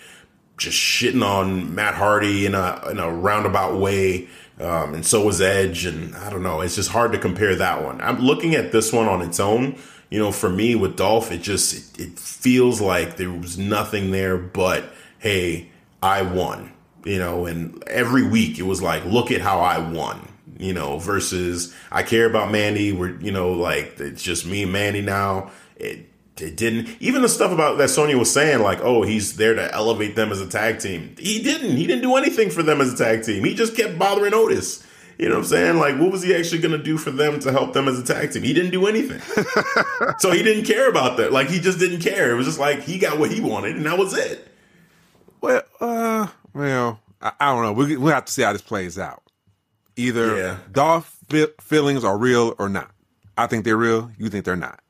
just shitting on Matt Hardy in a in a roundabout way um, and so was Edge. And I don't know. It's just hard to compare that one. I'm looking at this one on its own. You know, for me with Dolph, it just it, it feels like there was nothing there but hey, I won. You know, and every week it was like, look at how I won. You know, versus I care about Mandy. We're you know like it's just me and Mandy now. It, it didn't even the stuff about that Sonya was saying, like, oh, he's there to elevate them as a tag team. He didn't. He didn't do anything for them as a tag team. He just kept bothering Otis. You know what I'm saying? Like, what was he actually going to do for them to help them as a tag team? He didn't do anything. [laughs] so he didn't care about that. Like, he just didn't care. It was just like he got what he wanted, and that was it. Well, uh, well, I, I don't know. We we have to see how this plays out. Either yeah. Dolph feelings are real or not. I think they're real. You think they're not.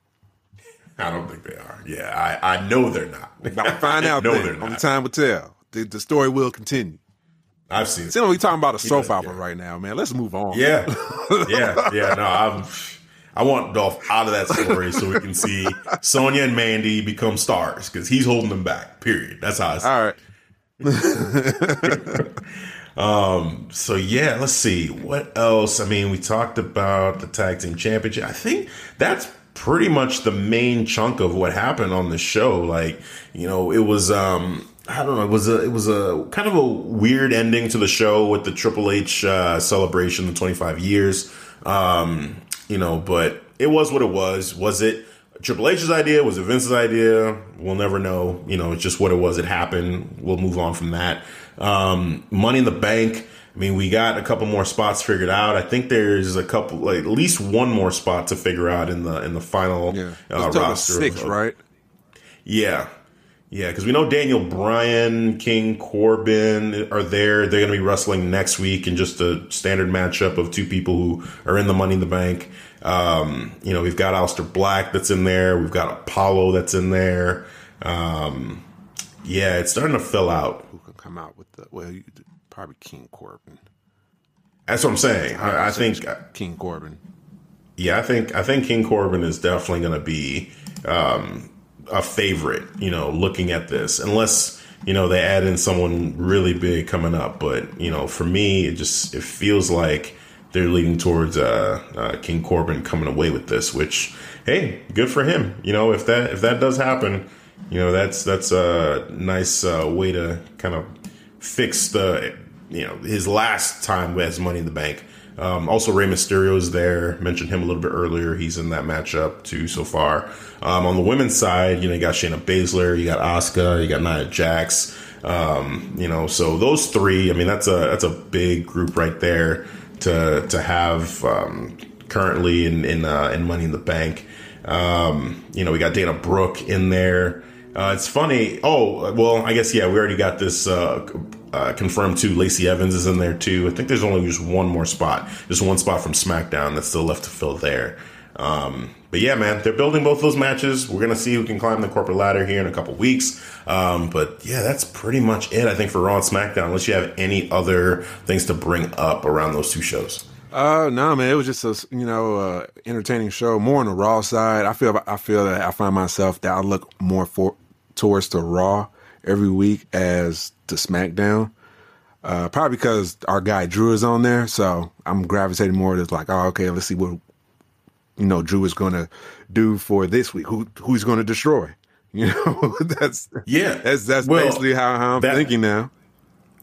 I don't think they are. Yeah, I, I know they're not. I'll find [laughs] out. no, they're not. Only time will tell. The, the story will continue. I've seen. it. See, we talking about a soap opera yeah. right now, man. Let's move on. Yeah, [laughs] yeah, yeah. No, I'm. I want Dolph out of that story so we can see [laughs] Sonya and Mandy become stars because he's holding them back. Period. That's how. I All right. [laughs] um. So yeah, let's see what else. I mean, we talked about the tag team championship. I think that's pretty much the main chunk of what happened on the show. Like, you know, it was um I don't know, it was a it was a kind of a weird ending to the show with the Triple H uh, celebration, the 25 years. Um, you know, but it was what it was. Was it Triple H's idea? Was it Vince's idea? We'll never know. You know, it's just what it was. It happened. We'll move on from that. Um, Money in the Bank I mean, we got a couple more spots figured out. I think there's a couple, like at least one more spot to figure out in the in the final yeah. uh, roster. Six, right? Yeah, yeah, because we know Daniel Bryan, King Corbin are there. They're going to be wrestling next week in just a standard matchup of two people who are in the Money in the Bank. Um, you know, we've got Aleister Black that's in there. We've got Apollo that's in there. Um, yeah, it's starting to fill out. Who can come out with the well? probably King Corbin. That's what I'm saying. I, I think King Corbin. Yeah, I think I think King Corbin is definitely going to be um, a favorite. You know, looking at this, unless you know they add in someone really big coming up. But you know, for me, it just it feels like they're leading towards uh, uh, King Corbin coming away with this. Which, hey, good for him. You know, if that if that does happen, you know that's that's a nice uh, way to kind of fix the you know his last time as Money in the Bank. Um, also, Rey Mysterio is there. Mentioned him a little bit earlier. He's in that matchup too so far. Um, on the women's side, you know, you got Shayna Baszler, you got Asuka, you got Nia Jax. Um, you know, so those three. I mean, that's a that's a big group right there to to have um, currently in in, uh, in Money in the Bank. Um, you know, we got Dana Brooke in there. Uh, it's funny. Oh, well, I guess yeah, we already got this uh, uh, confirmed too. Lacey Evans is in there too. I think there's only just one more spot, just one spot from SmackDown that's still left to fill there. Um, but yeah, man, they're building both those matches. We're gonna see who can climb the corporate ladder here in a couple weeks. Um, but yeah, that's pretty much it. I think for Raw and SmackDown, unless you have any other things to bring up around those two shows. Uh, no, man, it was just a you know uh, entertaining show. More on the Raw side, I feel I feel that I find myself that I look more for towards the Raw every week as the SmackDown. Uh, probably because our guy Drew is on there, so I'm gravitating more to like, oh, okay, let's see what you know Drew is going to do for this week. Who who's going to destroy? [laughs] You know, that's yeah, that's that's well, basically how, how I'm that, thinking now.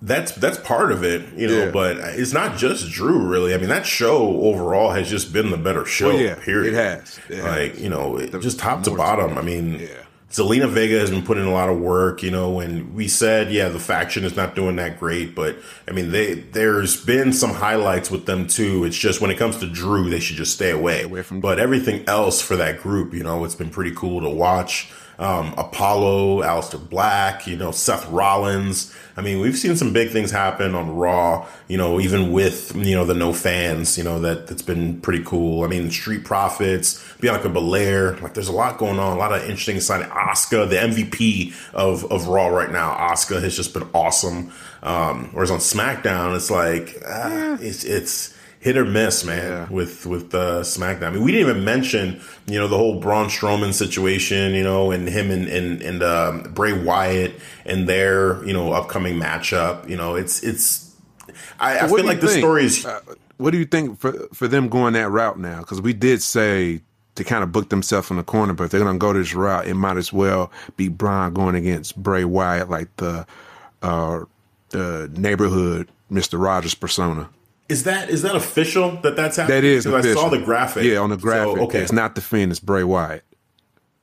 that's that's part of it, you know. Yeah. But it's not just Drew, really. I mean, that show overall has just been the better oh, show. Well, yeah, period. it has. It like has. you know, it, just top to bottom. I mean, Yeah. Zelina Vega has been putting in a lot of work, you know. And we said, yeah, the faction is not doing that great, but I mean, they there's been some highlights with them too. It's just when it comes to Drew, they should just stay away. away from but everything else for that group, you know, it's been pretty cool to watch. Um, Apollo, Aleister Black, you know, Seth Rollins. I mean, we've seen some big things happen on Raw, you know, even with, you know, the no fans, you know, that, that's been pretty cool. I mean, Street Profits, Bianca Belair, like there's a lot going on, a lot of interesting signing. Asuka, the MVP of, of Raw right now, Oscar has just been awesome. Um, whereas on SmackDown, it's like, ah, it's, it's, hit or miss, man, Yeah. with with uh, SmackDown. I mean, we didn't even mention, you know, the whole Braun Strowman situation, you know, and him and and, and um, Bray Wyatt and their you know upcoming matchup. You know, it's it's. I, I feel like the story is. Uh, what do you think for for them going that route now? Because we did say to kind of book themselves in the corner, but if they're going to go this route, it might as well be Braun going against Bray Wyatt, like the uh, the neighborhood Mister Rogers persona. Is that is that official that that's happening? That is because I saw the graphic. Yeah, on the graphic. So, okay, it's not the Fiend, it's Bray Wyatt.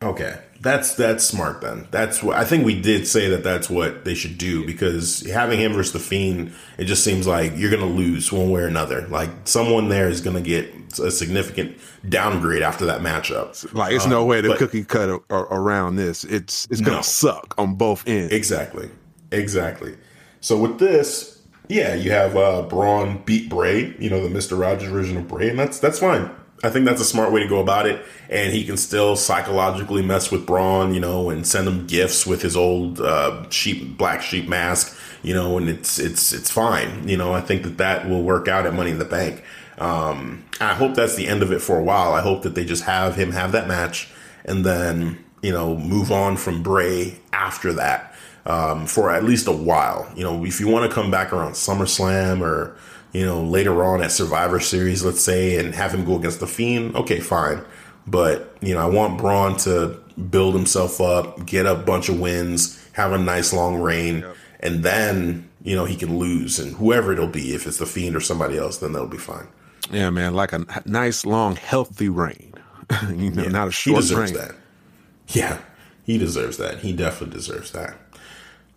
Okay, that's that's smart then. That's what I think we did say that that's what they should do because having him versus the Fiend, it just seems like you're going to lose one way or another. Like someone there is going to get a significant downgrade after that matchup. Like it's no um, way to cookie cut a, a- around this. It's it's gonna No. suck on both ends. Exactly, exactly. So with this, yeah, you have uh, Braun beat Bray, you know, the Mister Rogers version of Bray, and that's that's fine. I think that's a smart way to go about it, and he can still psychologically mess with Braun, you know, and send him gifts with his old uh, sheep black sheep mask, you know, and it's it's it's fine, you know. I think that that will work out at Money in the Bank. Um, I hope that's the end of it for a while. I hope that they just have him have that match, and then you know move on from Bray after that um, for at least a while. You know, if you want to come back around SummerSlam or you know later on at Survivor Series, let's say, and have him go against the Fiend, okay, fine. But you know, I want Braun to build himself up, get a bunch of wins, have a nice long reign, and then you know he can lose, and whoever it'll be, if it's the Fiend or somebody else, then that'll be fine. Yeah, man, like a nice, long, healthy reign. [laughs] you know, not a he short deserves reign. that. Yeah, he deserves that. He definitely deserves that.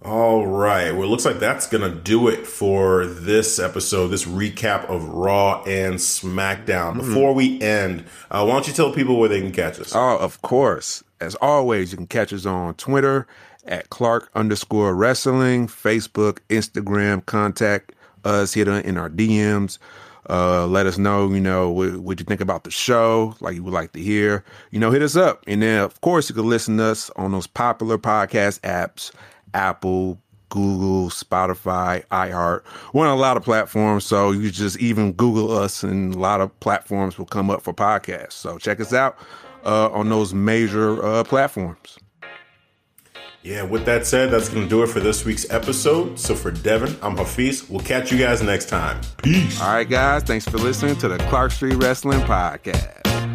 All right. Well, it looks like that's going to do it for this episode, this recap of Raw and SmackDown. Mm-hmm. Before we end, uh, why don't you tell people where they can catch us? Oh, of course. As always, you can catch us on Twitter at Clark underscore wrestling, Facebook, Instagram, contact us, hit us in our DMs. Uh, let us know, you know, what, what you think about the show, like you would like to hear. You know, hit us up. And then, of course, you can listen to us on those popular podcast apps Apple, Google, Spotify, iHeart. We're on a lot of platforms, so you just even Google us, and a lot of platforms will come up for podcasts. So check us out uh, on those major uh, platforms. Yeah, with that said, that's going to do it for this week's episode. So for Devin, I'm Hafiz. We'll catch you guys next time. Peace. All right, guys, thanks for listening to the Clark Street Wrestling Podcast.